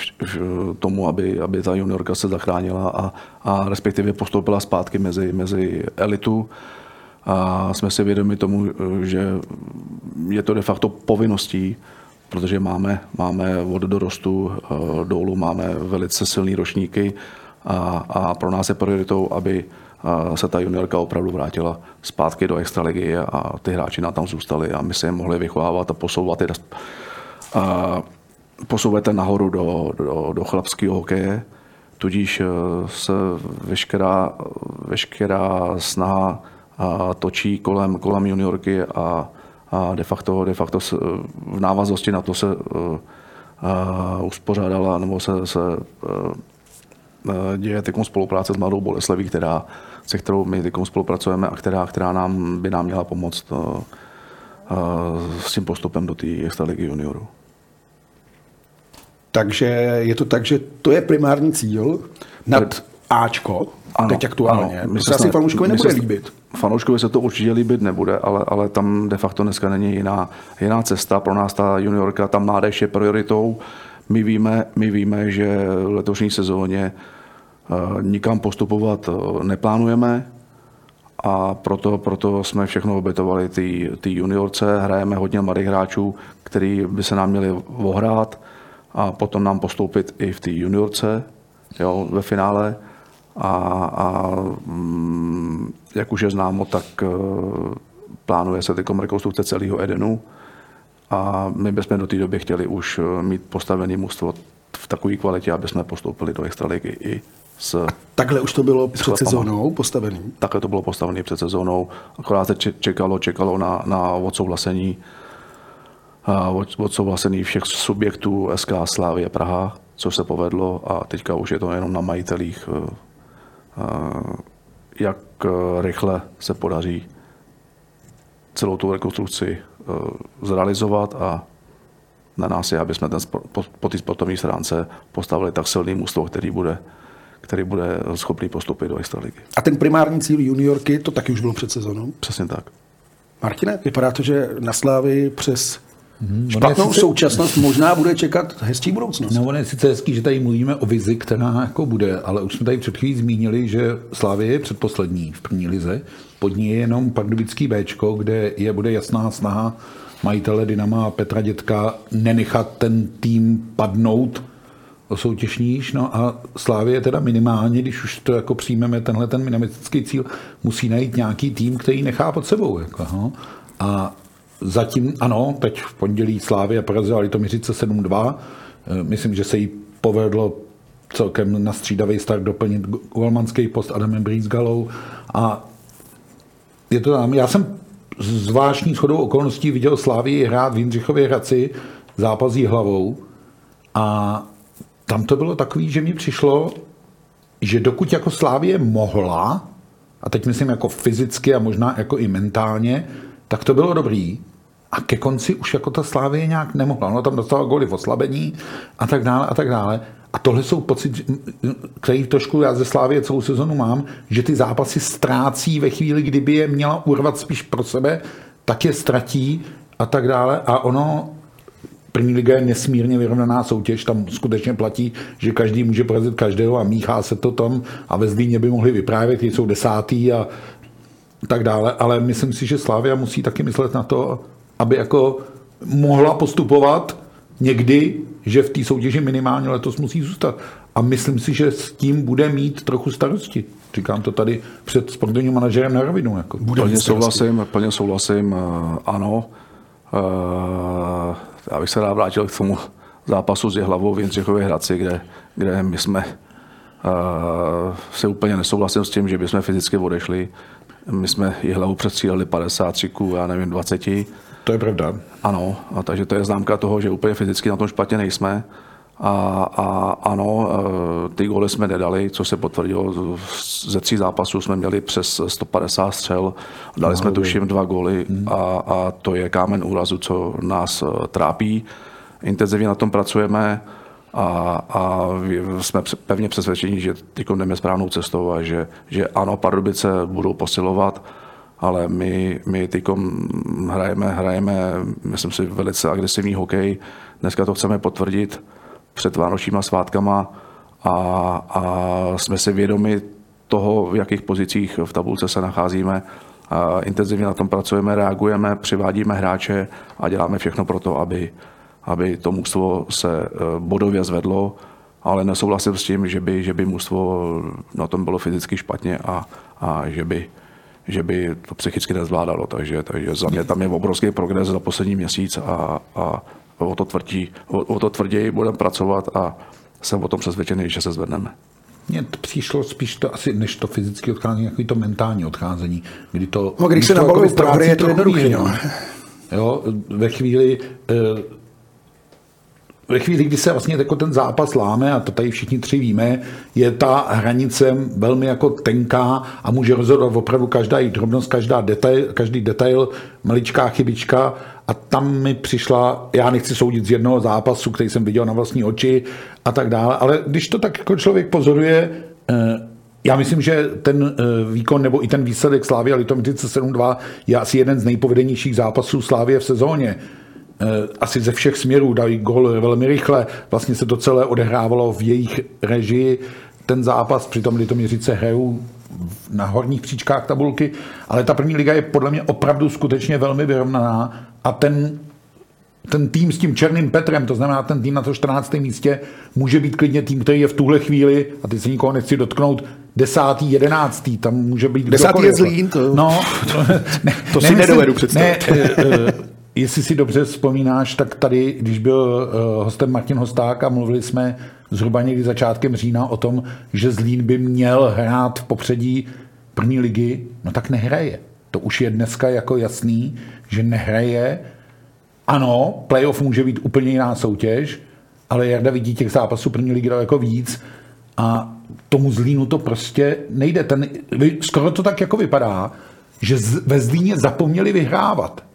tomu, aby, aby ta juniorka se zachránila a, a respektive postoupila zpátky mezi, mezi elitu. A jsme si vědomi tomu, že je to de facto povinností protože máme, máme od dorostu eh, dolů máme velice silné ročníky a, a pro nás je prioritou, aby eh, se ta juniorka opravdu vrátila zpátky do extraligy a ty hráči nám tam zůstali a my se je mohli vychovávat a posouvat je a posouvat je nahoru do, do, do chlapského hokeje. Tudíž eh, se veškerá, veškerá snaha točí kolem, kolem juniorky a a de facto, de facto v návaznosti na to se uh, uspořádala nebo se, se uh, děje teď spolupráce s Mladou Boleslaví, která, se kterou my teď spolupracujeme a která, která nám by nám měla pomoct uh, s tím postupem do té extraligy juniorů. Takže je to tak, že to je primární cíl nad Ačko, ano, teď aktuálně. Ano, to se asi fanouškovi nebude se, líbit. Fanouškovi se to určitě líbit nebude, ale, ale tam de facto dneska není jiná, jiná cesta. Pro nás ta juniorka, ta mládež je prioritou. My víme, my víme že v letošní sezóně uh, nikam postupovat uh, neplánujeme a proto, proto jsme všechno obětovali ty juniorce. Hrajeme hodně mladých hráčů, který by se nám měli ohrát a potom nám postoupit i v té juniorce jo, ve finále. A, a mm, jak už je známo, tak uh, plánuje se teď rekonstrukce celého Edenu. A my bychom do té doby chtěli už eh, mít postavený mužstvo v takové kvalitě, aby jsme postoupili do extraligy i s... A takhle už to bylo před sezónou postavený? Takhle to bylo postavené před sezónou, akorát se čekalo, čekalo na, na odsouhlasení odsouhlasený všech subjektů SK Slávě Praha, co se povedlo a teďka už je to jenom na majitelích, eh, eh, jak eh, rychle se podaří celou tu rekonstrukci zrealizovat a na nás je, aby jsme ten, po, po té sportovní stránce postavili tak silný mužstvo, který bude, který bude schopný postupit do extraligy. A ten primární cíl juniorky, to taky už bylo před sezónou? Přesně tak. Martine, vypadá to, že na Slávy přes Hmm, Špatnou sice, současnost možná bude čekat hezčí budoucnost. No, on je sice hezký, že tady mluvíme o vizi, která jako bude, ale už jsme tady před chvílí zmínili, že Slávě je předposlední v první lize. Pod ní je jenom pardubický B, kde je bude jasná snaha majitele Dynama Petra Dětka nenechat ten tým padnout o soutěž níž. No a Slávě je teda minimálně, když už to jako přijmeme tenhle ten minimalistický cíl, musí najít nějaký tým, který nechá pod sebou. Jako, no. A Zatím ano, teď v pondělí Slávě porazila Litoměřice 7-2. Eh, myslím, že se jí povedlo celkem na střídavý start doplnit golmanský post Adamem Brýsgalou a je to tam. Já jsem zvláštní shodou okolností viděl Slávii hrát v Jindřichově Hradci zápasí hlavou a tam to bylo takový, že mi přišlo, že dokud jako Slávie mohla, a teď myslím jako fyzicky a možná jako i mentálně, tak to bylo dobrý. A ke konci už jako ta Slávie nějak nemohla. Ono tam dostala góly v oslabení a tak dále a tak dále. A tohle jsou pocit, který trošku já ze Slávie celou sezonu mám, že ty zápasy ztrácí ve chvíli, kdyby je měla urvat spíš pro sebe, tak je ztratí a tak dále. A ono, první liga je nesmírně vyrovnaná soutěž, tam skutečně platí, že každý může porazit každého a míchá se to tam a ve Zlíně by mohli vyprávět, jsou desátý a tak dále, ale myslím si, že Slávia musí taky myslet na to, aby jako mohla postupovat někdy, že v té soutěži minimálně letos musí zůstat. A myslím si, že s tím bude mít trochu starosti. Říkám to tady před sportovním manažerem na rovinu. Jako. Bude plně souhlasím, plně souhlasím, uh, ano. Uh, já bych se rád vrátil k tomu zápasu s Jehlavou v Jindřichově Hradci, kde, kde my jsme uh, se úplně nesouhlasím s tím, že bychom fyzicky odešli. My jsme Jihlavu přestříleli 53 já nevím, 20 to je pravda. Ano, a takže to je známka toho, že úplně fyzicky na tom špatně nejsme. A, a ano, e, ty góly jsme nedali, co se potvrdilo. Ze tří zápasů jsme měli přes 150 střel, dali no, jsme tuším dva góly hmm. a, a to je kámen úrazu, co nás e, trápí. Intenzivně na tom pracujeme a, a jsme pevně přesvědčeni, že teď jdeme správnou cestou a že, že ano, Pardubice budou posilovat ale my, my tykom hrajeme, hrajeme, myslím si, velice agresivní hokej. Dneska to chceme potvrdit před Vánočníma svátkama a, a jsme si vědomi toho, v jakých pozicích v tabulce se nacházíme. A intenzivně na tom pracujeme, reagujeme, přivádíme hráče a děláme všechno pro to, aby, aby to mužstvo se eh, bodově zvedlo, ale nesouhlasím s tím, že by, že by mužstvo na tom bylo fyzicky špatně a, a že by že by to psychicky nezvládalo. Takže, takže za mě tam je obrovský progres za poslední měsíc a, a o to, tvrdí, o, o to tvrději budeme pracovat a jsem o tom přesvědčený, že se zvedneme. Mně přišlo spíš to asi, než to fyzické odcházení, jako to mentální odcházení, kdy to... No, když se nabalují progres, je to jednoduché. No. Jo, ve chvíli, eh, ve chvíli, kdy se vlastně jako ten zápas láme, a to tady všichni tři víme, je ta hranice velmi jako tenká a může rozhodovat opravdu každá její drobnost, každá detail, každý detail, maličká chybička a tam mi přišla, já nechci soudit z jednoho zápasu, který jsem viděl na vlastní oči a tak dále, ale když to tak jako člověk pozoruje, eh, já myslím, že ten eh, výkon nebo i ten výsledek Slávy a Litomitice 7-2 je asi jeden z nejpovedenějších zápasů Slávy v sezóně. Eh, asi ze všech směrů dali gol velmi rychle, vlastně se to celé odehrávalo v jejich režii, ten zápas, přitom Litoměřice hrajou na horních příčkách tabulky, ale ta první liga je podle mě opravdu skutečně velmi vyrovnaná a ten ten tým s tím Černým Petrem, to znamená ten tým na to 14. místě, může být klidně tým, který je v tuhle chvíli, a teď se nikoho nechci dotknout, desátý, jedenáctý, tam může být Desátý je Zlín, to, no, to, ne, to si nedovedu představit. Ne, e, e, jestli si dobře vzpomínáš, tak tady, když byl e, hostem Martin Hosták a mluvili jsme zhruba někdy začátkem října o tom, že Zlín by měl hrát v popředí první ligy, no tak nehraje. To už je dneska jako jasný, že nehraje, ano, playoff může být úplně jiná soutěž, ale Jarda vidí těch zápasů první ligy daleko víc a tomu Zlínu to prostě nejde. Ten, skoro to tak jako vypadá, že ve Zlíně zapomněli vyhrávat.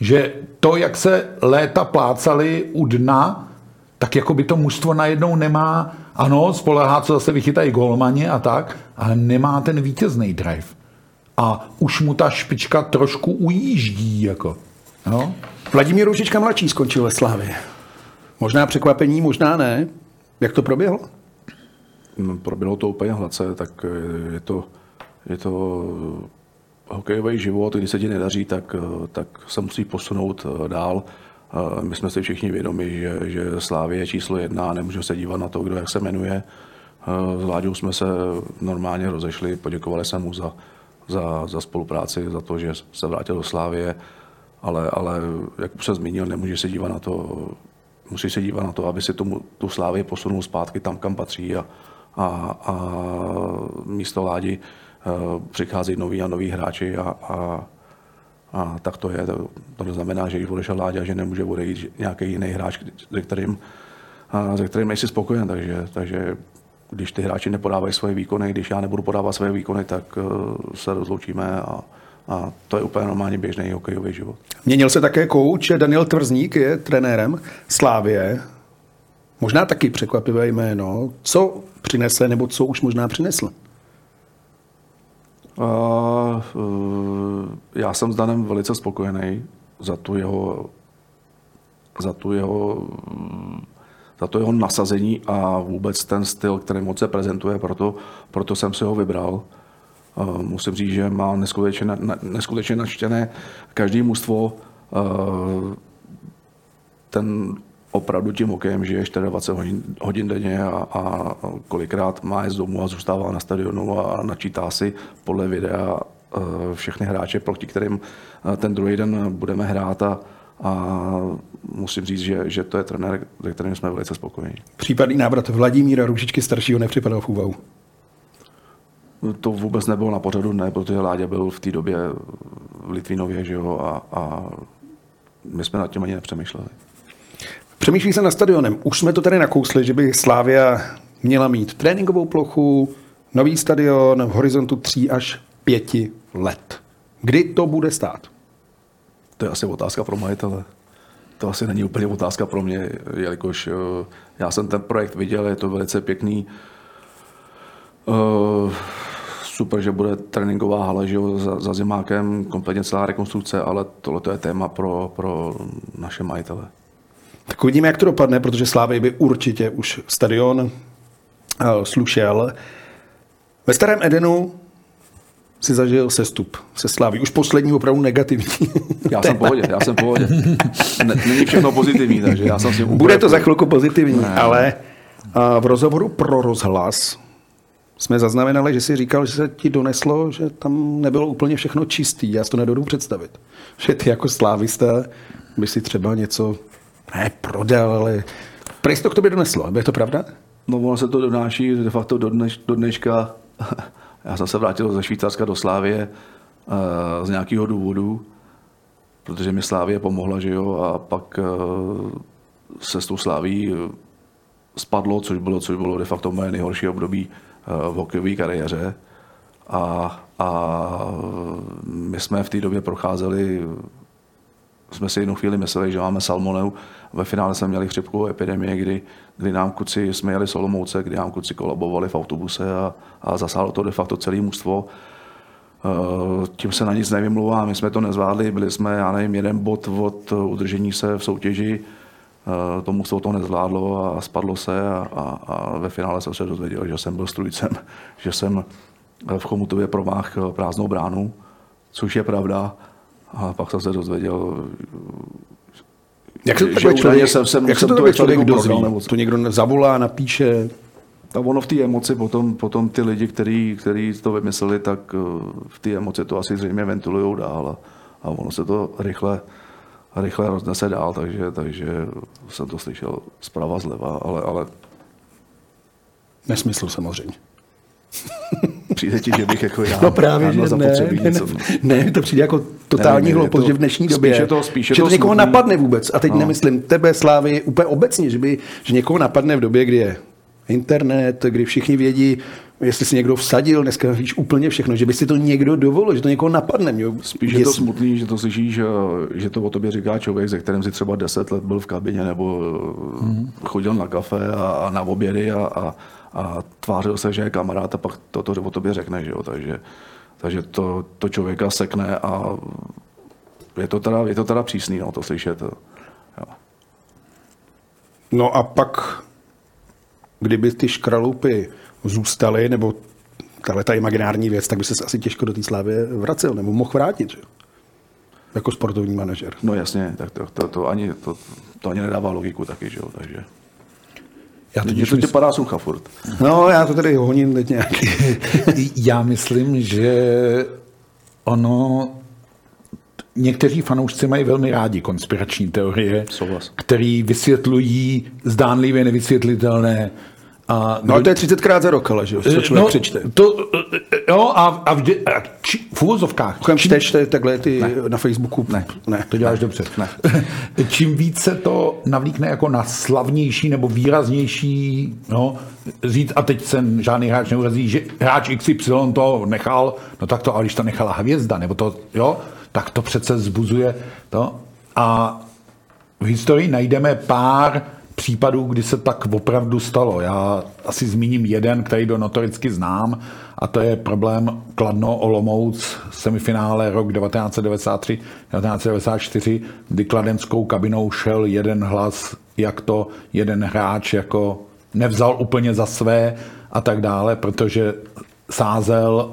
Že to, jak se léta plácali u dna, tak jako by to mužstvo najednou nemá, ano, spolehá, co zase vychytají golmani a tak, ale nemá ten vítězný drive. A už mu ta špička trošku ujíždí. Jako. No. Vladimír Ružička mladší skončil ve Slávě. Možná překvapení, možná ne. Jak to proběhlo? No, proběhlo to úplně hladce, tak je to, je to hokejový život, když se ti nedaří, tak, tak se musí posunout dál. My jsme si všichni vědomi, že, že Slávě je číslo jedna a nemůžeme se dívat na to, kdo jak se jmenuje. S Láďou jsme se normálně rozešli, poděkovali jsme mu za, za, za spolupráci, za to, že se vrátil do Slávě ale, ale jak už se zmínil, nemůže se dívat na to, musí se dívat na to, aby si tomu, tu slávy posunul zpátky tam, kam patří a, a, a místo Ládi uh, přichází noví a noví hráči a, a, a tak to je. To, to neznamená, že když odešel Láďa, že nemůže odejít nějaký jiný hráč, se kterým, a, se kterým nejsi spokojen. Takže, takže když ty hráči nepodávají svoje výkony, když já nebudu podávat svoje výkony, tak uh, se rozloučíme a, a to je úplně normálně běžný hokejový život. Měnil se také kouč, Daniel Tvrzník je trenérem Slávě. Možná taky překvapivé jméno. Co přinese, nebo co už možná přinesl? Uh, já jsem s Danem velice spokojený za tu jeho za tu jeho za to jeho nasazení a vůbec ten styl, který moc se prezentuje, proto, proto jsem si ho vybral. Musím říct, že má neskutečně, neskutečně načtené každý mužstvo. Ten opravdu tím hokejem žije 24 hodin, hodin denně a, a kolikrát má z domu a zůstává na stadionu a načítá si podle videa všechny hráče, proti kterým ten druhý den budeme hrát a, a musím říct, že, že to je trenér, se kterým jsme velice spokojení. Případný návrat Vladimíra Růžičky staršího nepřipadal v úvahu. To vůbec nebylo na pořadu, ne, protože Láďa byl v té době v Litvinově, že jo, a, a my jsme nad tím ani nepřemýšleli. Přemýšlí se na stadionem. Už jsme to tady nakousli, že by Slávia měla mít tréninkovou plochu, nový stadion v horizontu 3 až 5 let. Kdy to bude stát? To je asi otázka pro majitele. To asi není úplně otázka pro mě, jelikož eh, já jsem ten projekt viděl, je to velice pěkný. Uh, super, že bude tréninková hala že jo, za, za zimákem, kompletně celá rekonstrukce, ale tohle je téma pro, pro naše majitele. Tak uvidíme, jak to dopadne, protože Slávy by určitě už stadion uh, slušel. Ve Starém Edenu si zažil sestup se Sláví. Už poslední opravdu negativní. Já jsem v pohodě, já jsem v pohodě. Není všechno pozitivní, takže já jsem si Bude to za chvilku pozitivní, ne. ale uh, v rozhovoru pro rozhlas jsme zaznamenali, že si říkal, že se ti doneslo, že tam nebylo úplně všechno čistý. Já si to nedodu představit. Že ty jako slávista by si třeba něco ne prodal, ale prý to k tobě doneslo. Je to pravda? No ono se to donáší de facto do, dneš, do dneška. Já jsem se vrátil ze Švýcarska do Slávie uh, z nějakého důvodu, protože mi Slávie pomohla, že jo, a pak uh, se s tou sláví spadlo, což bylo, což bylo de facto moje nejhorší období v hokejové kariéře. A, a my jsme v té době procházeli, jsme si jednu chvíli mysleli, že máme salmoneu. Ve finále jsme měli chřipkovou epidemii, kdy, kdy nám kuci, jsme jeli Solomouce, kdy nám kuci kolabovali v autobuse a, a zasáhlo to de facto celé mužstvo. Eh, tím se na nic nevymlouvá, my jsme to nezvládli, byli jsme, já nevím, jeden bod od udržení se v soutěži, eh, tomu se to nezvládlo a spadlo se a, a, a ve finále jsem se dozvěděl, že jsem byl strujcem, že jsem v Chomutově promáh prázdnou bránu, což je pravda. A pak jsem se dozvěděl, jak se to takhle člověk, jsem, jsem, jak se to takhle člověk dozví? Nebo to někdo zavolá, napíše? A ono v té emoci potom, potom ty lidi, kteří který to vymysleli, tak eh, v té emoci to asi zřejmě ventilují dál a, a ono se to rychle, rychle roznese dál, takže, takže jsem to slyšel zprava zleva, ale, ale Nesmysl samozřejmě. Přijde ti, že bych jako já No právě, že ne, ne, ne, ne, to přijde jako totální hloupost, že v dnešní době, spíše to, spíše že to, to někoho smutný. napadne vůbec. A teď no. nemyslím tebe, Slávy, úplně obecně, že, by, že někoho napadne v době, kdy je internet, kdy všichni vědí, jestli si někdo vsadil, dneska víš úplně všechno, že by si to někdo dovolil, že to někoho napadne. Mě, Spíš je to smutný, že to slyšíš, že, že to o tobě říká člověk, se kterým si třeba 10 let byl v kabině nebo mm. chodil na kafe a, a na obědy a, a, a tvářil se, že je kamarád a pak to, to o tobě řekne. Že jo? Takže, takže to, to člověka sekne a je to teda, je to teda přísný no, to slyšet. Jo. No a pak, kdyby ty škralupy zůstaly, nebo tahle ta imaginární věc, tak by se asi těžko do té slávy vracel, nebo mohl vrátit, že? Jako sportovní manažer. No jasně, tak to, to, to, ani, to, to ani nedává logiku taky, že jo, takže... Já Mně to tě padá sucha furt. No, já to tady honím teď nějak. Já myslím, že ono někteří fanoušci mají velmi rádi konspirační teorie, Souhlas. které vysvětlují zdánlivě nevysvětlitelné. A No ale to je 30krát za rok, ale že jo, co člověk no, přečte. To, jo, a, a, vždy, a či, v úvozovkách. Mimochodem čteš te- takhle ty na Facebooku? Ne, ne. to děláš dobře. Ne. Čím více to navlíkne jako na slavnější nebo výraznější, no, říct, a teď se žádný hráč neurazí, že hráč XY to nechal, no tak to, ale když to nechala hvězda, nebo to, jo, tak to přece zbuzuje to. A v historii najdeme pár případů, kdy se tak opravdu stalo. Já asi zmíním jeden, který byl notoricky znám, a to je problém Kladno Olomouc semifinále rok 1993-1994, kdy kladenskou kabinou šel jeden hlas, jak to jeden hráč jako nevzal úplně za své a tak dále, protože sázel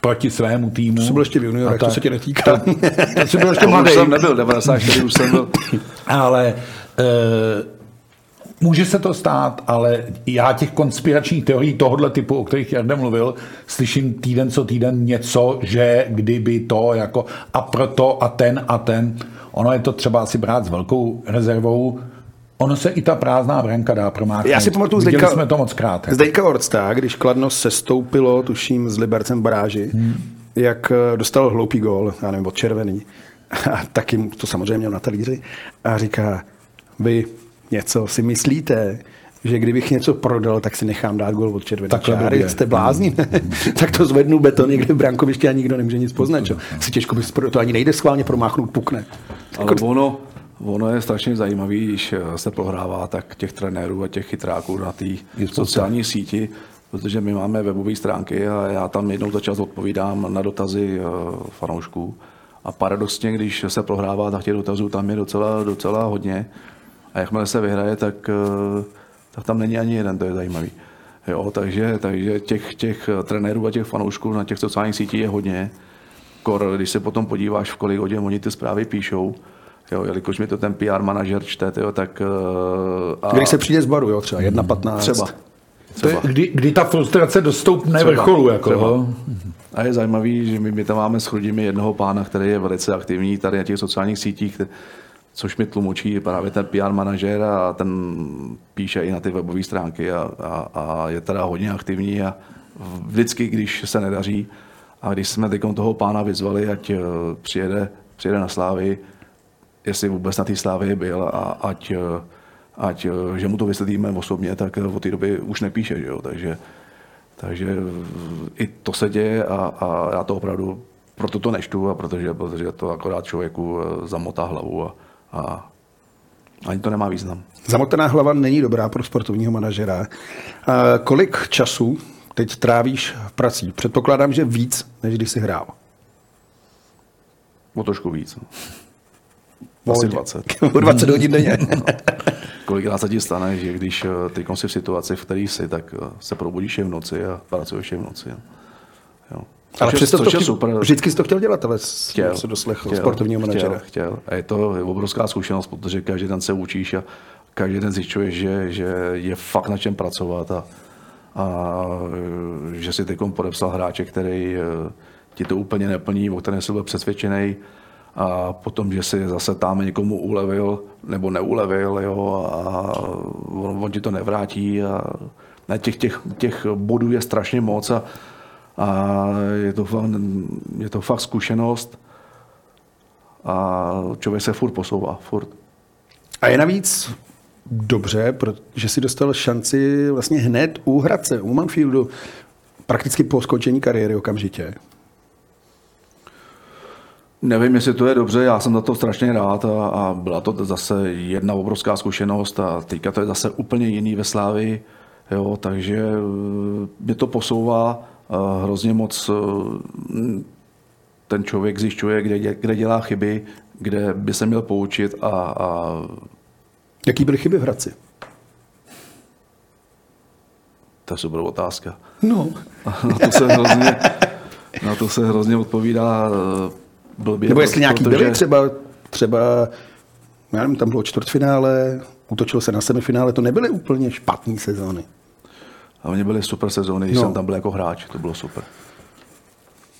proti svému týmu. To byl ještě v juniorech, to se tě netýká. To, to jsi byl ještě To už mladý. jsem nebyl, 94 už jsem byl. Ale e, může se to stát, ale já těch konspiračních teorií tohohle typu, o kterých Jarda mluvil, slyším týden co týden něco, že kdyby to jako a proto a ten a ten. Ono je to třeba asi brát s velkou rezervou. Ono se i ta prázdná branka dá promáknout. Já si pamatuju Viděli jsme to moc krát. jako. Orcta, když Kladno sestoupilo, tuším, s Libercem v baráži, hmm. jak eh, dostal hloupý gól, já nevím, od červený, a taky mu to samozřejmě měl na talíři, a říká, vy něco si myslíte, že kdybych něco prodal, tak si nechám dát gol od červené Takhle čáry, jste blázni, tak to zvednu beton někde v brankovišti a nikdo nemůže nic poznat. Čo? Si těžko bys, to ani nejde schválně promáchnout, pukne. Ale ono, ono je strašně zajímavý, když eh, se prohrává, tak těch trenérů a těch chytráků na té sociální síti, protože my máme webové stránky a já tam jednou za čas odpovídám na dotazy eh, fanoušků. A paradoxně, když se prohrává, tak těch dotazů tam je docela, docela hodně. A jakmile se vyhraje, tak, eh, tak tam není ani jeden, to je zajímavý. Jo, takže, takže těch, těch trenérů a těch fanoušků na těch sociálních sítích je hodně. Kor, když se potom podíváš, v kolik hodin oni ty zprávy píšou, jo, jelikož mi to ten PR manažer čte, jo, tak... eh, A Když se přijde z baru, jo, třeba 1.15. třeba. To je, kdy, kdy ta frustrace dostoupne Třeba. vrcholu. Jako, Třeba. A je zajímavý, že my, my tam máme s Chrudimi jednoho pána, který je velice aktivní tady na těch sociálních sítích, kde, což mi tlumočí právě ten PR manažer a ten píše i na ty webové stránky a, a, a je teda hodně aktivní a vždycky, když se nedaří a když jsme teď toho pána vyzvali, ať eh, přijede, přijede na Slávy, jestli vůbec na té Slávy byl a ať, eh, ať, eh, že mu to vysvětlíme osobně, tak od té doby už nepíše, že jo? Takže, takže i to se děje a, a já to opravdu proto to neštu a protože, protože to akorát člověku zamotá hlavu a, a ani to nemá význam. Zamotaná hlava není dobrá pro sportovního manažera. A kolik času teď trávíš v prací? Předpokládám, že víc, než když jsi hrál. O trošku víc. No. Asi 20. O 20 hodin denně. no. Kolikrát se ti stane, že když eh, teď jsi v situaci, v které jsi, tak eh, se probudíš v noci a pracuješ v noci. Jo. Ale přesto to chtěl, super. vždycky jsi to chtěl dělat, ale chtěl, se doslechl chtěl, sportovního manažera. Chtěl, chtěl. A je to obrovská zkušenost, protože každý den se učíš a každý den zjišťuješ, že, že je fakt na čem pracovat a, a že si teď podepsal hráče, který eh, ti to úplně neplní, o kterém jsi byl přesvědčený a potom, že si zase tam někomu ulevil nebo neulevil jo, a on, on ti to nevrátí a těch, těch, těch bodů je strašně moc a, a je, to, je to fakt zkušenost a člověk se furt posouvá, furt. A je navíc dobře, protože si dostal šanci vlastně hned u Hradce, u Manfieldu, prakticky po skončení kariéry okamžitě. Nevím, jestli to je dobře, já jsem za to strašně rád a, a byla to zase jedna obrovská zkušenost a teďka to je zase úplně jiný ve Slávii, jo, takže eh, mě to posouvá hrozně moc eh, ten člověk zjišťuje, kde, kde dělá chyby, kde by se měl poučit a, a... Jaký byly chyby v Hradci? To je super otázka. No. Na to se hrozně, na to se hrozně odpovídá eh, blbě. Nebo jestli nějaký protože... byly třeba, třeba já nevím, tam bylo čtvrtfinále, utočilo se na semifinále, to nebyly úplně špatné sezóny. A oni byli super sezóny, když no. jsem tam byl jako hráč, to bylo super.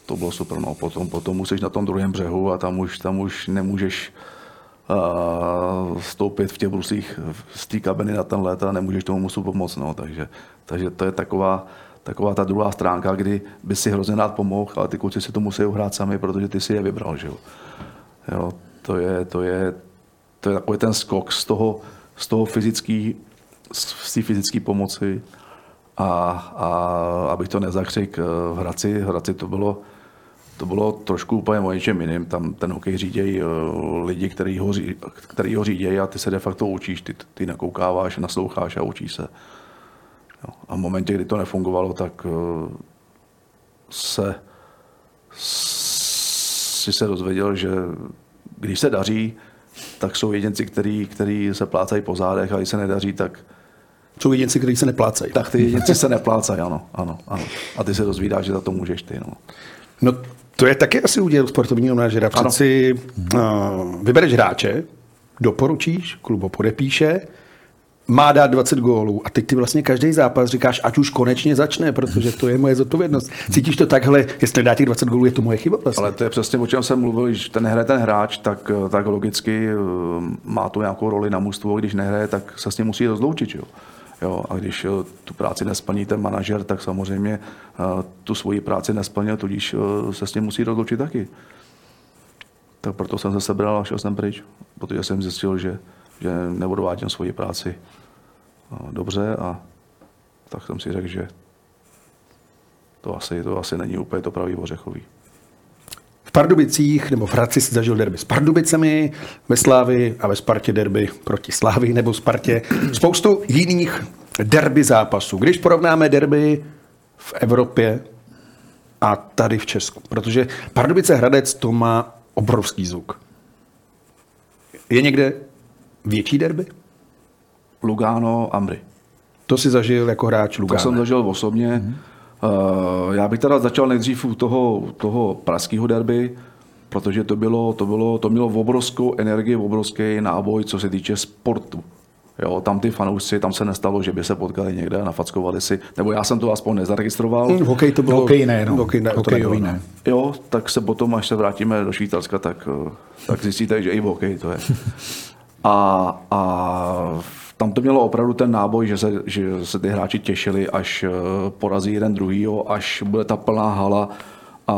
To bylo super, no. Potom, potom musíš na tom druhém břehu a tam už, tam už nemůžeš uh, stoupit v těch brusích z té kabiny na ten let a nemůžeš tomu musu pomoct, no. Takže, takže to je taková, taková ta druhá stránka, kdy by si hrozně rád pomohl, ale ty kluci si to musí uhrát sami, protože ty si je vybral, že jo. jo to je, to je, to je takový ten skok z toho, z toho fyzický, z té fyzické pomoci a, a abych to nezakřik, v Hradci, v Hradci to bylo, to bylo trošku úplně o něčem jiným. Tam ten hokej řídějí eh, lidi, který ho, který ho řídějí a ty se de facto učíš, ty, ty nakoukáváš, nasloucháš a učíš se. Jo. A v momentě, kdy to nefungovalo, tak eh, se si se dozvěděl, že když se daří, tak jsou jedinci, který, který se plácají po zádech a když se nedaří, tak jsou jedinci, kteří se neplácají. Tak ty jedinci se neplácají, ano, ano, ano. A ty se dozvídáš, že za to můžeš ty. No. no to je taky asi úděl sportovního manažera. Přeci uh, vybereš hráče, doporučíš, klubo podepíše, má dát 20 gólů a teď ty vlastně každý zápas říkáš, ať už konečně začne, protože to je moje zodpovědnost. Cítíš to takhle, jestli dá těch 20 gólů, je to moje chyba vlastně. Ale to je přesně o čem jsem mluvil, když ten hraje ten hráč, tak, tak logicky eh, má to nějakou roli na mužstvu, když nehraje, tak se s ním musí rozloučit. Jo. Jo, a když eh, tu práci nesplní ten manažer, tak samozřejmě eh, tu svoji práci nesplnil, tudíž eh, se s ním musí rozloučit taky. Tak proto jsem se sebral a šel jsem pryč, protože jsem zjistil, že, že neodvádím svoji práci dobře a tak jsem si řekl, že to asi, to asi není úplně to pravý ořechový. V Pardubicích nebo v Hradci si zažil derby s Pardubicemi, ve Slávi a ve Spartě derby proti Slávi nebo Spartě. Spoustu jiných derby zápasů. Když porovnáme derby v Evropě a tady v Česku, protože Pardubice Hradec to má obrovský zvuk. Je někde větší derby? Lugano, Ambry. To si zažil jako hráč Lugano. To jsem zažil osobně. Mm-hmm. Uh, já bych teda začal nejdřív u toho, toho pražského derby, protože to, bylo, to, bylo, to mělo obrovskou energii, obrovský náboj, co se týče sportu. Jo, tam ty fanoušci, tam se nestalo, že by se potkali někde a nafackovali si, nebo já jsem to aspoň nezaregistroval. Hmm, hokej to bylo. Hokej ne, no. Hokej, ne, hokej to ne. Jo, tak se potom, až se vrátíme do Švýcarska, tak, eh, tak zjistíte, že i v hokej to je. A, a tam to mělo opravdu ten náboj, že se, že se ty hráči těšili, až eh, porazí jeden druhýho, až bude ta plná hala a,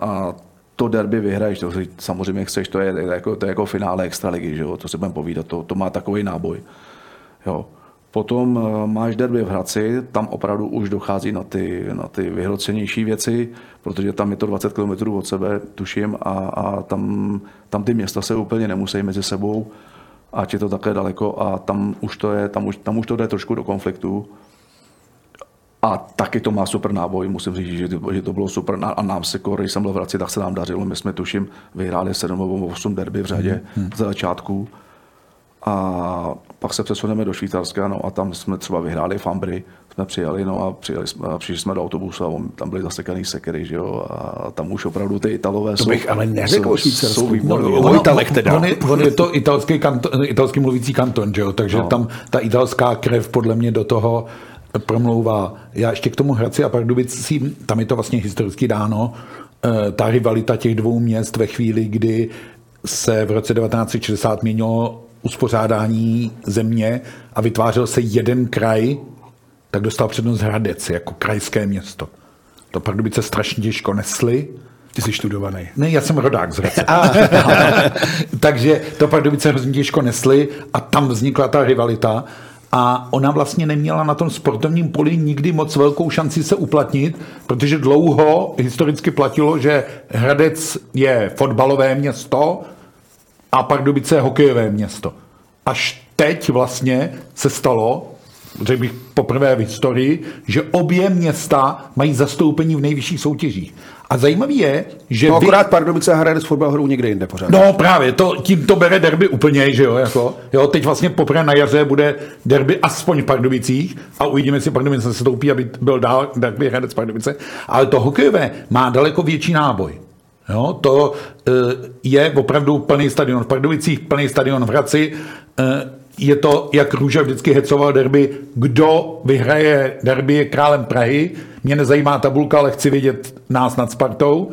a to derby vyhraješ, to samozřejmě chceš, to je, jako, to je jako finále extraligy, že jo? to si budeme povídat, to, to má takový náboj. Jo. Potom eh, máš derby v Hradci, tam opravdu už dochází na ty, na ty vyhrocenější věci, protože tam je to 20 km od sebe, tuším, a, a tam, tam ty města se úplně nemusí mezi sebou, ať je to také daleko a tam už to, je, tam už, tam už to jde trošku do konfliktu. A taky to má super náboj, musím říct, že to, že to bylo super. A nám se, když jsem byl v Hradci, tak se nám dařilo. My jsme, tuším, vyhráli 7 nebo 8 derby v řadě hmm. za začátku. A pak se přesuneme do Švýcarska, no a tam jsme třeba vyhráli Fambry, jsme přijeli, no a přijeli jsme, a přišli jsme do autobusu a tam byly zasekaný sekery, že jo, a tam už opravdu ty Italové to bych ale neřekl o Švýcarsku. Jsou výborní. No, o Italech teda. On je, on je to italský, kanton, italský mluvící kanton, že jo, takže no. tam ta italská krev podle mě do toho promlouvá. Já ještě k tomu Hradci a Pardubicím, tam je to vlastně historicky dáno, eh, ta rivalita těch dvou měst ve chvíli, kdy se v roce 1960 měnilo uspořádání země a vytvářel se jeden kraj, tak dostal přednost Hradec jako krajské město. To Pardubice strašně těžko nesly. Ty jsi študovaný. Ne, já jsem rodák z Hradce. Takže to Pardubice hrozně těžko nesly a tam vznikla ta rivalita a ona vlastně neměla na tom sportovním poli nikdy moc velkou šanci se uplatnit, protože dlouho historicky platilo, že Hradec je fotbalové město a Pardubice je hokejové město. Až teď vlastně se stalo, řekl bych poprvé v historii, že obě města mají zastoupení v nejvyšších soutěžích. A zajímavý je, že... No akorát vy... Pardubice a Hradec fotbal hrou někde jinde pořád. No právě, to, tím to bere derby úplně, že jo, jako, jo, teď vlastně poprvé na jaře bude derby aspoň v Pardubicích a uvidíme, jestli Pardubice se toupí, aby byl dál derby Hradec Pardubice, ale to hokejové má daleko větší náboj. Jo, to e, je opravdu plný stadion v Pardubicích, plný stadion v Hradci, e, je to, jak Růža vždycky hecoval derby, kdo vyhraje derby je králem Prahy. Mě nezajímá tabulka, ale chci vidět nás nad Spartou.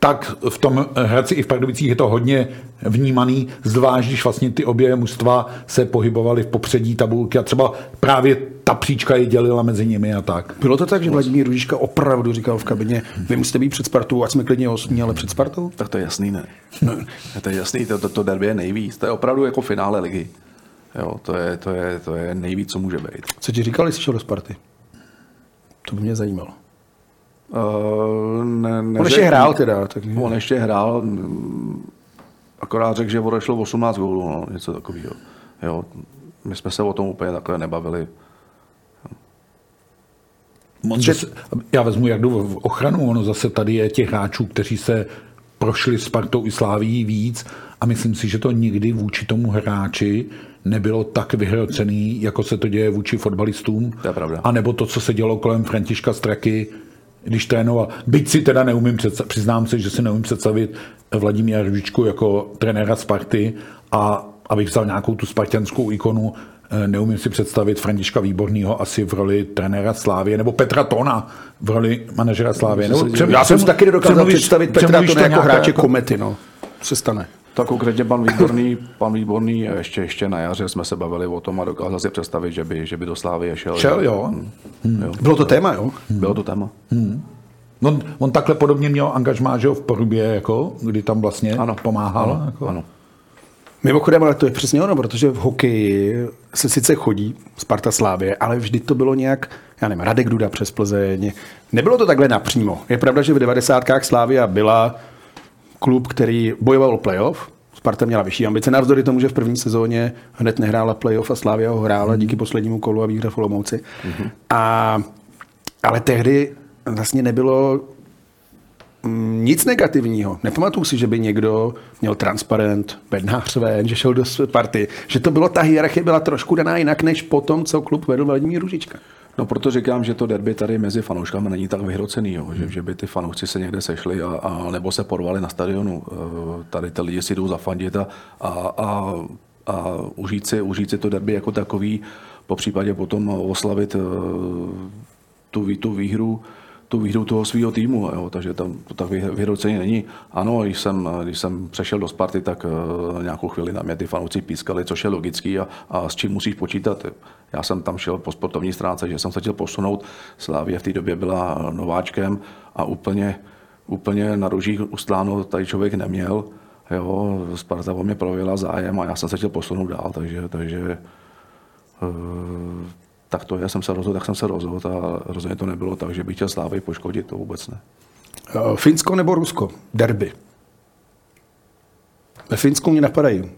Tak v tom Hradci i v Pardubicích je to hodně vnímaný, zvlášť když vlastně ty obě mužstva se pohybovaly v popředí tabulky a třeba právě ta příčka je dělila mezi nimi a tak. Bylo to tak, že Vladimír Ružička opravdu říkal v kabině, vy musíte být před Spartou, ať jsme klidně osmí, ale před Spartou? Tak to je jasný, ne. To je jasný, to, to, to derby je nejvíc. To je opravdu jako finále ligy. Jo, to, je, to, je, to je nejvíc, co může být. Co ti říkali, jsi šel do Sparty? To by mě zajímalo. Uh, ne, ne, on ještě hrál teda. Tak... On ještě hrál, akorát řekl, že odešlo 18 gólů, no, něco takového. Jo, my jsme se o tom úplně takhle nebavili. On zase, já vezmu jak jdu v ochranu, ono zase tady je těch hráčů, kteří se prošli Spartou i Sláví víc a myslím si, že to nikdy vůči tomu hráči nebylo tak vyhrocený, jako se to děje vůči fotbalistům. To je pravda. A nebo to, co se dělo kolem Františka Straky, když trénoval. Byť si teda neumím představit, přiznám se, že si neumím představit Vladimíra Ružičku jako trenéra Sparty a abych vzal nějakou tu spartianskou ikonu, eh, neumím si představit Františka Výborného asi v roli trenéra Slávě, nebo Petra Tona v roli manažera Slávě. Nebo, já jsem taky nedokázal představit Petra Tona jako hráče komety. No. Se stane. Tak konkrétně pan Výborný, pan Výborný ještě, ještě na jaře jsme se bavili o tom a dokázal si představit, že by, že by do Slávy šel. Šel, jo. Hmm. Hmm. jo. Bylo to téma, jo? Hmm. Bylo to téma. Hmm. On, on takhle podobně měl angažmá, že v Porubě, jako, kdy tam vlastně ano. pomáhal. Ano. Jako. ano. Mimochodem, ale to je přesně ono, protože v hokeji se sice chodí Sparta Slávě, ale vždy to bylo nějak, já nevím, Radek Duda přes Plzeň. Nebylo to takhle napřímo. Je pravda, že v 90. Slávia byla klub, který bojoval o playoff. Sparta měla vyšší ambice, navzdory tomu, že v první sezóně hned nehrála playoff a Slávia ho hrála díky poslednímu kolu a výhře v Olomouci. Mm-hmm. A, ale tehdy vlastně nebylo mm, nic negativního. Nepamatuju si, že by někdo měl transparent, bednář ven, že šel do party. Že to bylo, ta hierarchie byla trošku daná jinak, než potom, co klub vedl Vladimír Ružička. No proto říkám, že to derby tady mezi fanouškami není tak vyhrocený, jo, že, že by ty fanoušci se někde sešli a, a nebo se porvali na stadionu. E, tady ty lidi si jdou zafandit a, a, a, a užít, si, užít si to derby jako takový, po případě potom oslavit e, tu, tu výhru tu výhru toho svého týmu, jo, takže tam to tak vyhrocení není. Ano, když jsem, když jsem přešel do Sparty, tak uh, nějakou chvíli na mě ty fanouci pískali, což je logický a, a s čím musíš počítat. Já jsem tam šel po sportovní stránce, že jsem se chtěl posunout. Slávě v té době byla nováčkem a úplně, úplně na rožích ustláno tady člověk neměl. Jo, Sparta o mě projevila zájem a já jsem se chtěl posunout dál, takže, takže tak to je, jsem se rozhodl, tak jsem se rozhodl a rozhodně to nebylo tak, že bych chtěl Slávy poškodit, to vůbec ne. Finsko nebo Rusko? Derby. Ve Finsku mě napadají.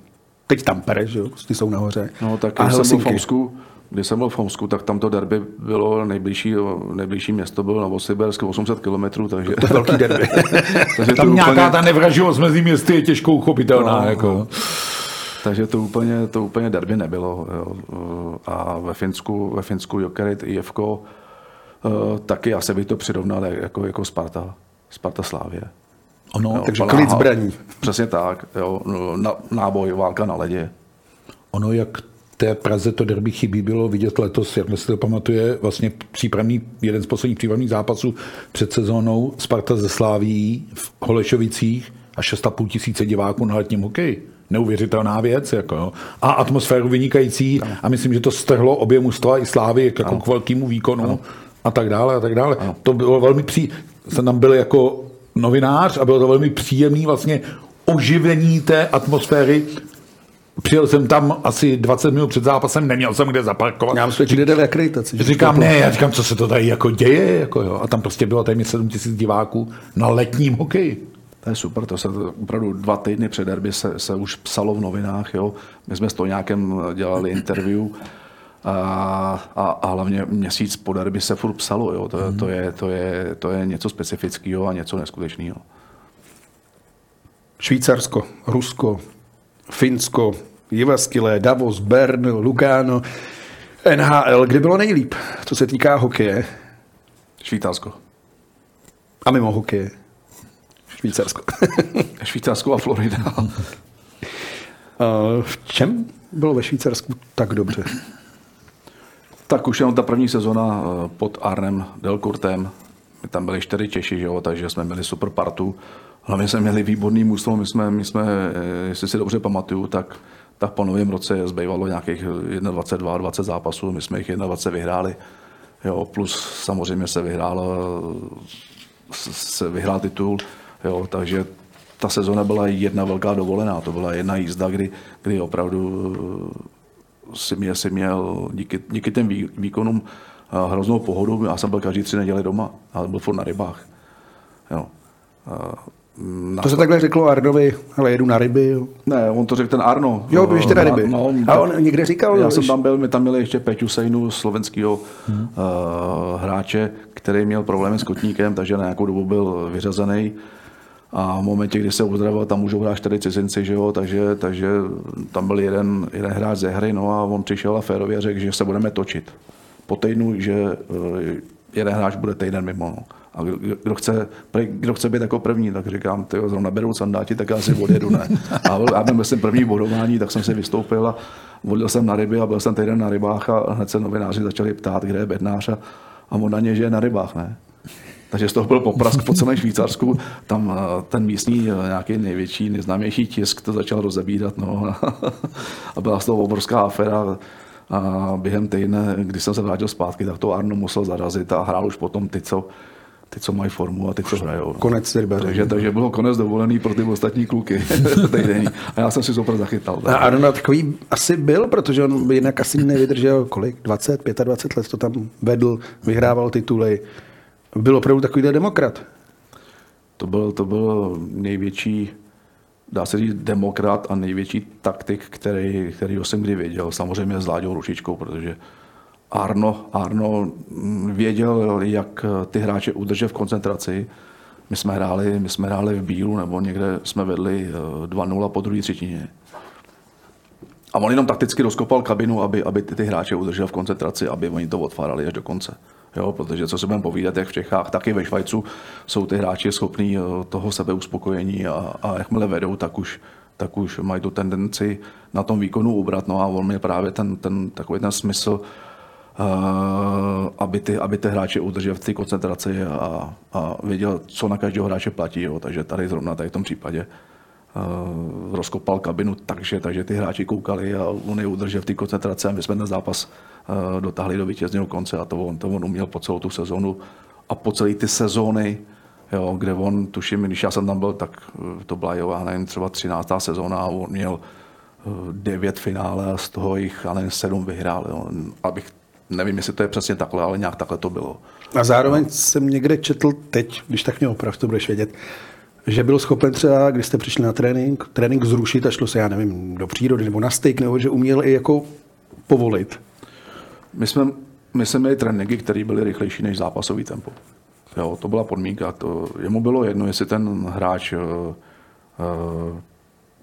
Teď Tampere, že jo? Ty jsou nahoře. No tak a když jsem byl v Homsku, když jsem byl v Homsku, tak tam to derby bylo nejbližší, nejbližší město bylo Novosibirsk 800 km, takže... To je velký derby. takže tam to nějaká úplně... ta nevraživost mezi městy je těžko uchopitelná. No, jako. Takže to úplně, to úplně derby nebylo. Jo. A ve Finsku, ve Finsku Jokerit IFko eh, taky asi bych to přirovnal jako, jako Sparta, Sparta Slávě. Ono, jo, takže klid zbraní. Přesně tak. Jo, na, náboj, válka na ledě. Ono, jak té Praze to derby chybí bylo vidět letos, jak si to pamatuje, vlastně přípravný, jeden z posledních přípravných zápasů před sezónou Sparta ze Sláví v Holešovicích a 6,5 tisíce diváků na letním hokeji. Neuvěřitelná věc. Jako jo. A atmosféru vynikající no. a myslím, že to strhlo obě mužstva i Slávy jako ano. k velkému výkonu ano. a tak dále a tak dále. Ano. To bylo velmi pří... Jsem tam byl jako novinář a bylo to velmi příjemný vlastně oživení té atmosféry Přijel jsem tam asi 20 minut před zápasem, neměl jsem kde zaparkovat. Já myslím, že jde akreditaci. Říkám, ne, já říkám, co se to tady jako děje. Jako jo. A tam prostě bylo téměř 7 tisíc diváků na letním hokeji. To je super, to se to opravdu dva týdny před derby se, se už psalo v novinách. Jo. My jsme s Toňákem dělali interview a, a, a hlavně měsíc po derby se furt psalo. Jo. To, mm. to, je, to, je, to je něco specifického a něco neskutečného. Švýcarsko, Rusko, Finsko, Jivaskilé, Davos, Bern, Lugano, NHL. Kdy bylo nejlíp, co se týká hokeje? Švýcarsko. A mimo hokeje? Švýcarsko. Švýcarsko a Florida. v čem bylo ve Švýcarsku tak dobře? Tak už jenom ta první sezona eh, pod Arnem Delkurtem. My tam byli čtyři Češi, že jo, takže jsme měli super partu. Hlavně jsme měli výborný mužstvo, my jsme, my jsme, eh, jestli si dobře pamatuju, tak, tak po novém roce zbývalo nějakých 21, 20 zápasů, my jsme jich 21 vyhráli. Jo, plus samozřejmě se vyhrál, se vyhrál titul, jo, takže ta sezona byla jedna velká dovolená, to byla jedna jízda, kdy, kdy opravdu eh, si mě, si měl díky, díky těm výkonům eh, hroznou pohodu. Já jsem byl každý tři neděle doma, ale byl furt na rybách. Jo. Na to se takhle řeklo Arnovi, ale jedu na ryby. Jo. Ne, on to řekl ten Arno. Jo, běžte na ryby. No, a on někde říkal, Já jsem tam byl, my tam měli ještě Peťu Sejnu, slovenského hmm. uh, hráče, který měl problémy s kotníkem, takže na nějakou dobu byl vyřazený. A v momentě, kdy se uzdravil, tam můžou hrát čtyři cizinci, že jo? Takže, takže tam byl jeden, jeden hráč ze hry, no a on přišel a férově řekl, že se budeme točit. Po týdnu, že uh, jeden hráč bude týden mimo. No. A kdo chce, kdo chce být jako první, tak říkám, ty zrovna beru sandáti, tak já si odjedu, ne. A já byl jsem první bodování, tak jsem si vystoupil a vodil jsem na ryby a byl jsem týden na rybách a hned se novináři začali ptát, kde je bednář a, a on na ně, že je na rybách, ne. Takže z toho byl poprask po celém Švýcarsku. Tam eh, ten místní eh, nějaký největší, nejznámější tisk to začal rozebírat. No. A byla z toho obrovská aféra. A během týdne, když jsem se vrátil zpátky, tak to Arno musel zarazit a hrál už potom ty, co ty, co mají formu a ty, co hrajou. Konec rybaře. Takže, takže bylo konec dovolený pro ty ostatní kluky. a já jsem si super zachytal. Tak. A Arno takový asi byl, protože on jinak asi nevydržel kolik? 20, 25 let to tam vedl, vyhrával tituly. Byl opravdu takovýhle demokrat. To byl, to byl největší, dá se říct, demokrat a největší taktik, který, který jsem kdy viděl. Samozřejmě s Láďou Rušičkou, protože Arno, Arno věděl, jak ty hráče udržet v koncentraci. My jsme hráli, my jsme hráli v Bílu, nebo někde jsme vedli 2-0 eh, po druhé třetině. A on jenom takticky rozkopal kabinu, aby, aby ty, ty hráče udržel v koncentraci, aby oni to otvárali až do konce. Jo, protože co se budeme povídat, jak v Čechách, tak i ve Švajcu jsou ty hráči schopní eh, toho sebeuspokojení a, a jakmile vedou, tak už, tak už mají tu tendenci na tom výkonu ubrat. No a on mě právě ten, ten, takový ten smysl, Uh, aby, ty, aby ty hráči udržel v té koncentraci a, a věděl, co na každého hráče platí. Jo. Takže tady zrovna tady v tom případě uh, rozkopal kabinu takže, takže ty hráči koukali a on je udržel v té koncentraci a my jsme ten zápas uh, dotáhli do vítězného konce a to on, to on uměl po celou tu sezonu a po celé ty sezóny, jo, kde on, tuším, když já jsem tam byl, tak to byla, jo, nevím, třeba 13. sezóna a on měl devět finále a z toho jich ale sedm vyhrál. Jo. Abych, nevím, jestli to je přesně takhle, ale nějak takhle to bylo. A zároveň jsem někde četl teď, když tak mě oprav, to budeš vědět, že byl schopen třeba, když jste přišli na trénink, trénink zrušit a šlo se, já nevím, do přírody nebo na styk, nebo že uměl i jako povolit. My jsme, my jsme měli tréninky, které byly rychlejší než zápasový tempo. Jo, to byla podmínka. To, jemu bylo jedno, jestli ten hráč uh, uh,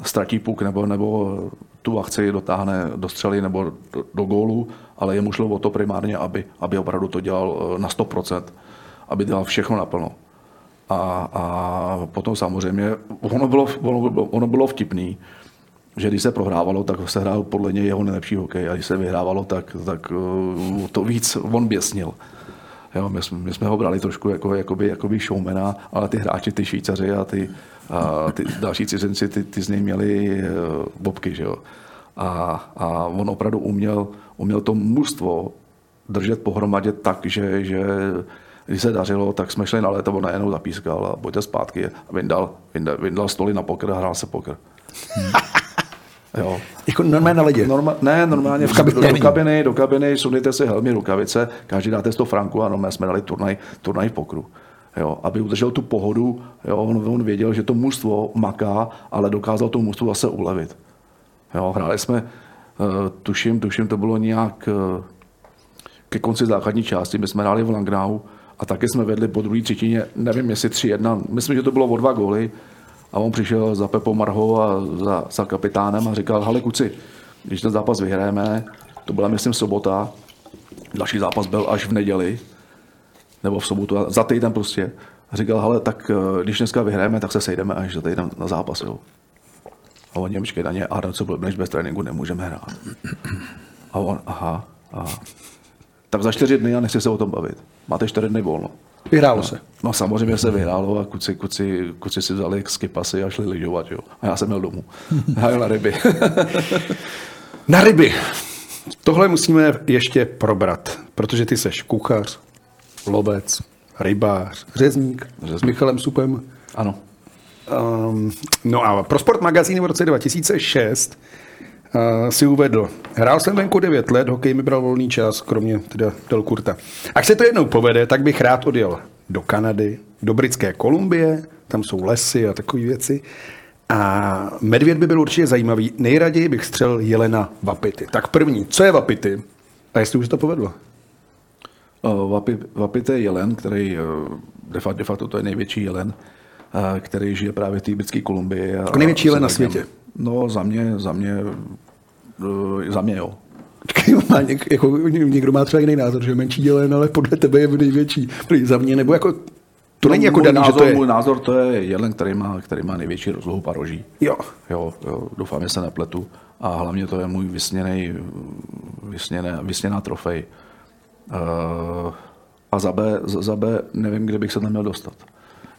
ztratí puk nebo, nebo tu akci dotáhne do střely nebo do, do gólu, ale jemu šlo o to primárně, aby, aby opravdu to dělal na 100%, aby dělal všechno naplno. A, a potom samozřejmě, ono bylo, ono, bylo, ono bylo vtipný, že když se prohrávalo, tak se hrál podle něj jeho nejlepší hokej a když se vyhrávalo, tak, tak uh, to víc on běsnil. Jo, my, jsme, my jsme ho brali trošku jako jakoby, jakoby showmana, ale ty hráči, ty Švýcaři a ty, a ty další cizinci, ty, ty z něj měli uh, bobky. Že jo? A, a on opravdu uměl, uměl to mužstvo držet pohromadě tak, že, že když se dařilo, tak jsme šli na léto, on najednou zapískal a pojďte zpátky a vyndal, vyndal, vyndal stoly na poker a hrál se poker. Jo. Jako normálně na ledě? Norma, ne, normálně v kabiny. Do, do, kabiny, do kabiny, sundejte si helmy, rukavice, každý dáte 100 franků a no, jsme dali turnaj, turnaj v pokru. Jo, aby udržel tu pohodu, jo, on, on věděl, že to mužstvo maká, ale dokázal to mužstvo zase ulevit. Jo, hráli jsme, uh, tuším, tuším, to bylo nějak uh, ke konci základní části, my jsme hráli v Langnau a taky jsme vedli po druhé třetině, nevím jestli 3-1, myslím, že to bylo o dva góly, a on přišel za Pepou Marhou a za, za kapitánem a říkal, hale kuci, když ten zápas vyhrajeme, to byla myslím sobota, další zápas byl až v neděli, nebo v sobotu, za týden prostě. A říkal, hele, tak eh, když dneska vyhrajeme, tak se sejdeme až za týden na zápas. Jo. A on počkej na ně, a co než bez tréninku nemůžeme hrát. A on, aha, aha. Tak za čtyři dny a nechci se o tom bavit. Máte čtyři dny volno. Vyhrálo no, se. No samozřejmě se vyhrálo a kuci, kuci, kuci si vzali skipasy a šli lyžovat. Jo. A já jsem měl domů. Jel na ryby. na ryby. Tohle musíme ještě probrat, protože ty seš kuchař, lovec, rybář, řezník, řezník. s Michalem Supem. Ano. Um, no a pro Sport magazín v roce 2006 uh, si uvedl, hrál jsem venku 9 let, hokej mi bral volný čas, kromě teda Delkurta. Až se to jednou povede, tak bych rád odjel do Kanady, do Britské Kolumbie, tam jsou lesy a takové věci. A medvěd by byl určitě zajímavý. Nejraději bych střel jelena vapity. Tak první, co je vapity? A jestli už to povedlo? Vapi, vapity je jelen, který de facto, de facto to je největší jelen, který žije právě v té britské Kolumbii. Jako největší jelen na světě? No za mě, za mě, eh, za mě jo. má něk, jako, někdo má třeba jiný názor, že menší jelen, ale podle tebe je největší. Za mě, nebo jako to no, není jako daný, názor, že to je... Můj názor to je jelen, který má, který má největší rozlohu paroží. Jo. jo. Jo, doufám, že se nepletu. A hlavně to je můj vysněný, vysněné, vysněná trofej. Uh, a za B, za B nevím, kde bych se tam měl dostat.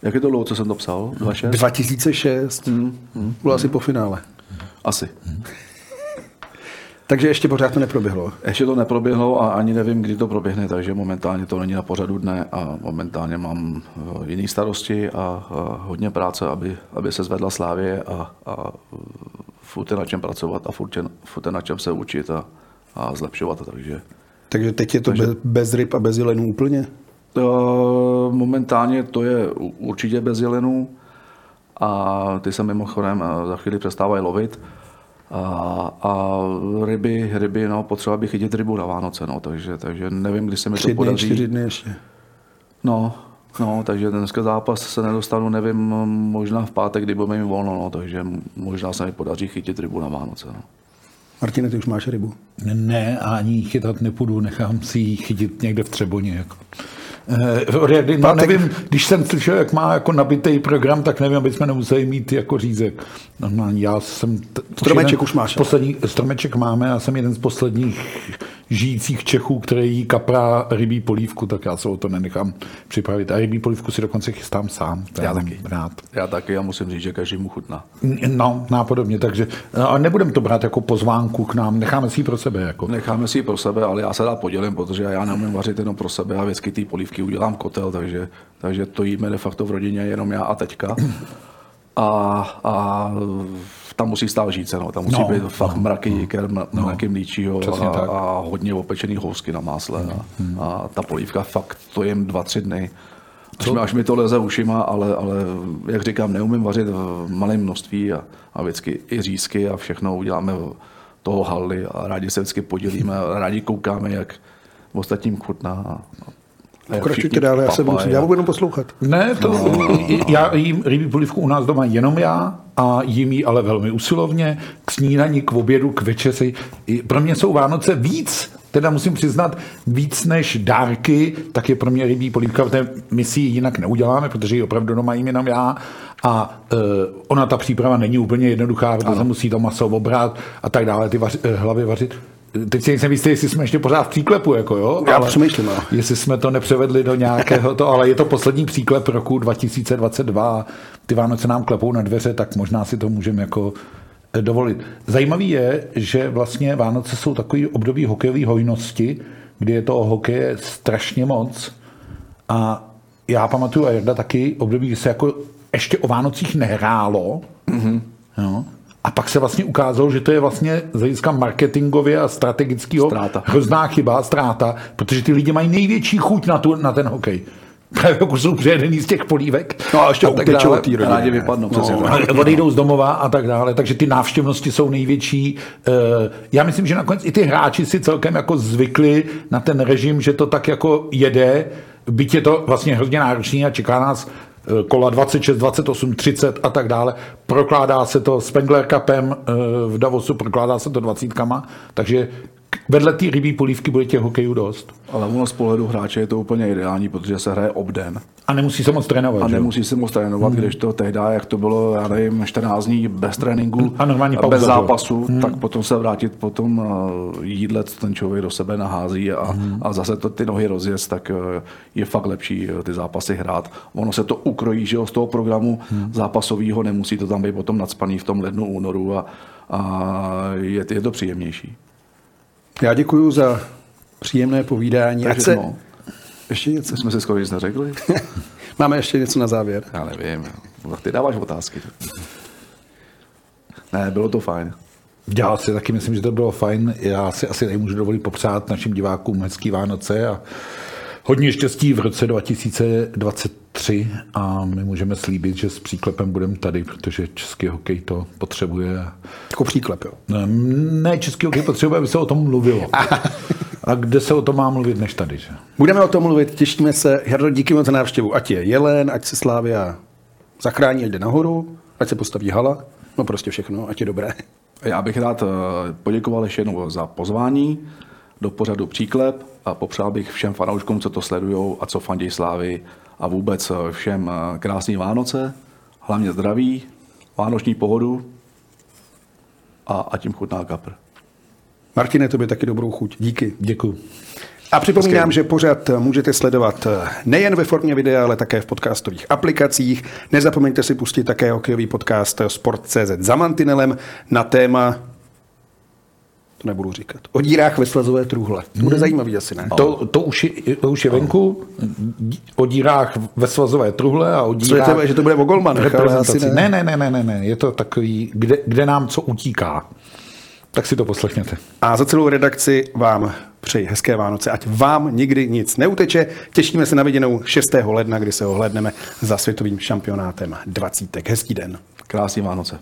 Jak je to dlouho, co jsem to psal? 2006? 2006. Hmm. Hmm. Bylo asi po finále. Asi. Takže ještě pořád to neproběhlo. Ještě to neproběhlo a ani nevím, kdy to proběhne, takže momentálně to není na pořadu dne a momentálně mám eh, jiné starosti a, a hodně práce, aby, aby se zvedla slávě a, a furt je na čem pracovat a furt je, furt je na čem se učit a, a zlepšovat. Takže, takže teď je to takže, bez, bez ryb a bez jelenů úplně? To, momentálně to je určitě bez jelenů a ty se mimochodem eh, za chvíli přestávají lovit. A, a ryby, ryby, no, potřeba bych chytit rybu na Vánoce, no, takže, takže nevím, kdy se mi Tři to podaří. Čtyři dny ještě. No, no, takže dneska zápas se nedostanu, nevím, možná v pátek, kdy budeme mít volno, no, takže možná se mi podaří chytit rybu na Vánoce, no. Martine, ty už máš rybu? Ne, ani chytat nepůjdu, nechám si ji chytit někde v Třeboně. Jako. Eh, no, nevím, když jsem slyšel, jak má jako nabitý program, tak nevím, aby jsme nemuseli mít jako řízek. Normální, já jsem... T- stromeček už máš. Poslední, stromeček máme, já jsem jeden z posledních žijících Čechů, který jí kapra rybí polívku, tak já se o to nenechám připravit. A rybí polívku si dokonce chystám sám. Já taky. Rád. Já taky, já musím říct, že každý mu chutná. No, nápodobně, takže a nebudem to brát jako pozvánku k nám, necháme si ji pro sebe. Jako. Necháme si ji pro sebe, ale já se dá podělím, protože já neumím vařit jenom pro sebe a vždycky té polívky udělám kotel, takže, takže to jíme de facto v rodině jenom já a teďka. A, a tam musí stát žít, no. tam musí No, být fakt no, mraky jiker, no, mraky mlíčího a, tak. a, hodně opečený housky na másle. A, a ta polívka fakt, to jem dva, tři dny. Až mi, až mi to leze ušima, ale, ale jak říkám, neumím vařit v malém množství a, a vždycky i řízky a všechno uděláme toho haly a rádi se vždycky podělíme a rádi koukáme, jak ostatním chutná. A, Pokračujte dále, já se budu, já budu jenom poslouchat. Ne, to, já jím rybí polivku u nás doma jenom já a jím ji ale velmi usilovně k snídani, k obědu, k večeři. I Pro mě jsou Vánoce víc, teda musím přiznat, víc než dárky, tak je pro mě rybí polívka, protože my si ji jinak neuděláme, protože ji opravdu doma jím jenom já. A uh, ona, ta příprava není úplně jednoduchá, protože se musí to maso obrat a tak dále, ty vaři, eh, hlavy vařit. Teď si nejsem jistý, jestli jsme ještě pořád v příklepu, jako jo? Já přemýšlím, no. Jestli jsme to nepřevedli do nějakého to, ale je to poslední příklep roku 2022. Ty Vánoce nám klepou na dveře, tak možná si to můžeme jako eh, dovolit. Zajímavý je, že vlastně Vánoce jsou takový období hokejové hojnosti, kdy je toho hokeje strašně moc. A já pamatuju, a Jarda taky, období, kdy se jako ještě o Vánocích nehrálo. Mm-hmm. Jo. A pak se vlastně ukázalo, že to je vlastně z hlediska marketingově a strategického Ztráta. hrozná chyba, ztráta, protože ty lidi mají největší chuť na, tu, na ten hokej. Právě pokud jsou přejedený z těch polívek. No a ještě tak utečou od té rodiny. Vypadnou, No, tak. A odejdou z domova a tak dále, takže ty návštěvnosti jsou největší. Eh, Já myslím, že nakonec i ty hráči si celkem jako zvykli na ten režim, že to tak jako jede, byť je to vlastně hrozně náročný a čeká nás kola 26, 28, 30 a tak dále. Prokládá se to Spengler Cupem eh, v Davosu, prokládá se to dvacítkama, takže vedle té rybí polívky bude těch hokejů dost. Ale ono z pohledu hráče je to úplně ideální, protože se hraje obden. A nemusí se moc trénovat. A že nemusí se moc trénovat, když to tehdy, jak to bylo, já nevím, 14 dní bez tréninku, A normální pauza, bez zápasu, tak potom se vrátit po tom eh, jídle, co ten člověk do sebe nahází a, a zase to ty nohy rozjezd, tak eh, je fakt lepší eh, ty zápasy hrát. Ono se to ukrojí, že z toho programu zápasového, nemusí to tam být potom nadspaný v tom lednu, únoru a, a je, je to příjemnější. Já děkuji za příjemné povídání. Takže se... no. Ještě něco. Jsme si skoro nic neřekli? Máme ještě něco na závěr. Já nevím. Tak ty dáváš otázky. Ne, bylo to fajn. Já si taky myslím, že to bylo fajn. Já si asi nemůžu dovolit popřát našim divákům hezký Vánoce a hodně štěstí v roce 2023 a my můžeme slíbit, že s příklepem budeme tady, protože český hokej to potřebuje. Jako příklep, jo. Ne, Ne, český hokej potřebuje, aby se o tom mluvilo. A kde se o tom má mluvit, než tady, že? Budeme o tom mluvit, těšíme se. Jardo, díky moc za návštěvu. Ať je jelen, ať se Slávia zachrání, ať jde nahoru, ať se postaví hala. No prostě všechno, ať je dobré. Já bych rád eh, poděkoval ještě jednou za pozvání do pořadu Příklep a popřál bych všem fanouškům, co to sledují a co fandí Slávy a vůbec eh, všem eh, krásný Vánoce, hlavně zdraví, vánoční pohodu a, a tím chutná kapr. Martine, tobě taky dobrou chuť. Díky. Děkuji. A připomínám, že pořád můžete sledovat nejen ve formě videa, ale také v podcastových aplikacích. Nezapomeňte si pustit také hokejový podcast Sport.cz za mantinelem na téma to nebudu říkat. O dírách ve slezové truhle. To bude zajímavý asi, ne? To, to, už je, to už je venku, o dírách ve svazové truhle a o Co je dírách to, že to bude o golmanech, ale asi ne. Ne, ne, ne, ne, ne, je to takový, kde, kde nám co utíká. Tak si to poslechněte. A za celou redakci vám přeji hezké Vánoce, ať vám nikdy nic neuteče. Těšíme se na viděnou 6. ledna, kdy se ohledneme za světovým šampionátem 20. Hezký den. Krásný Vánoce.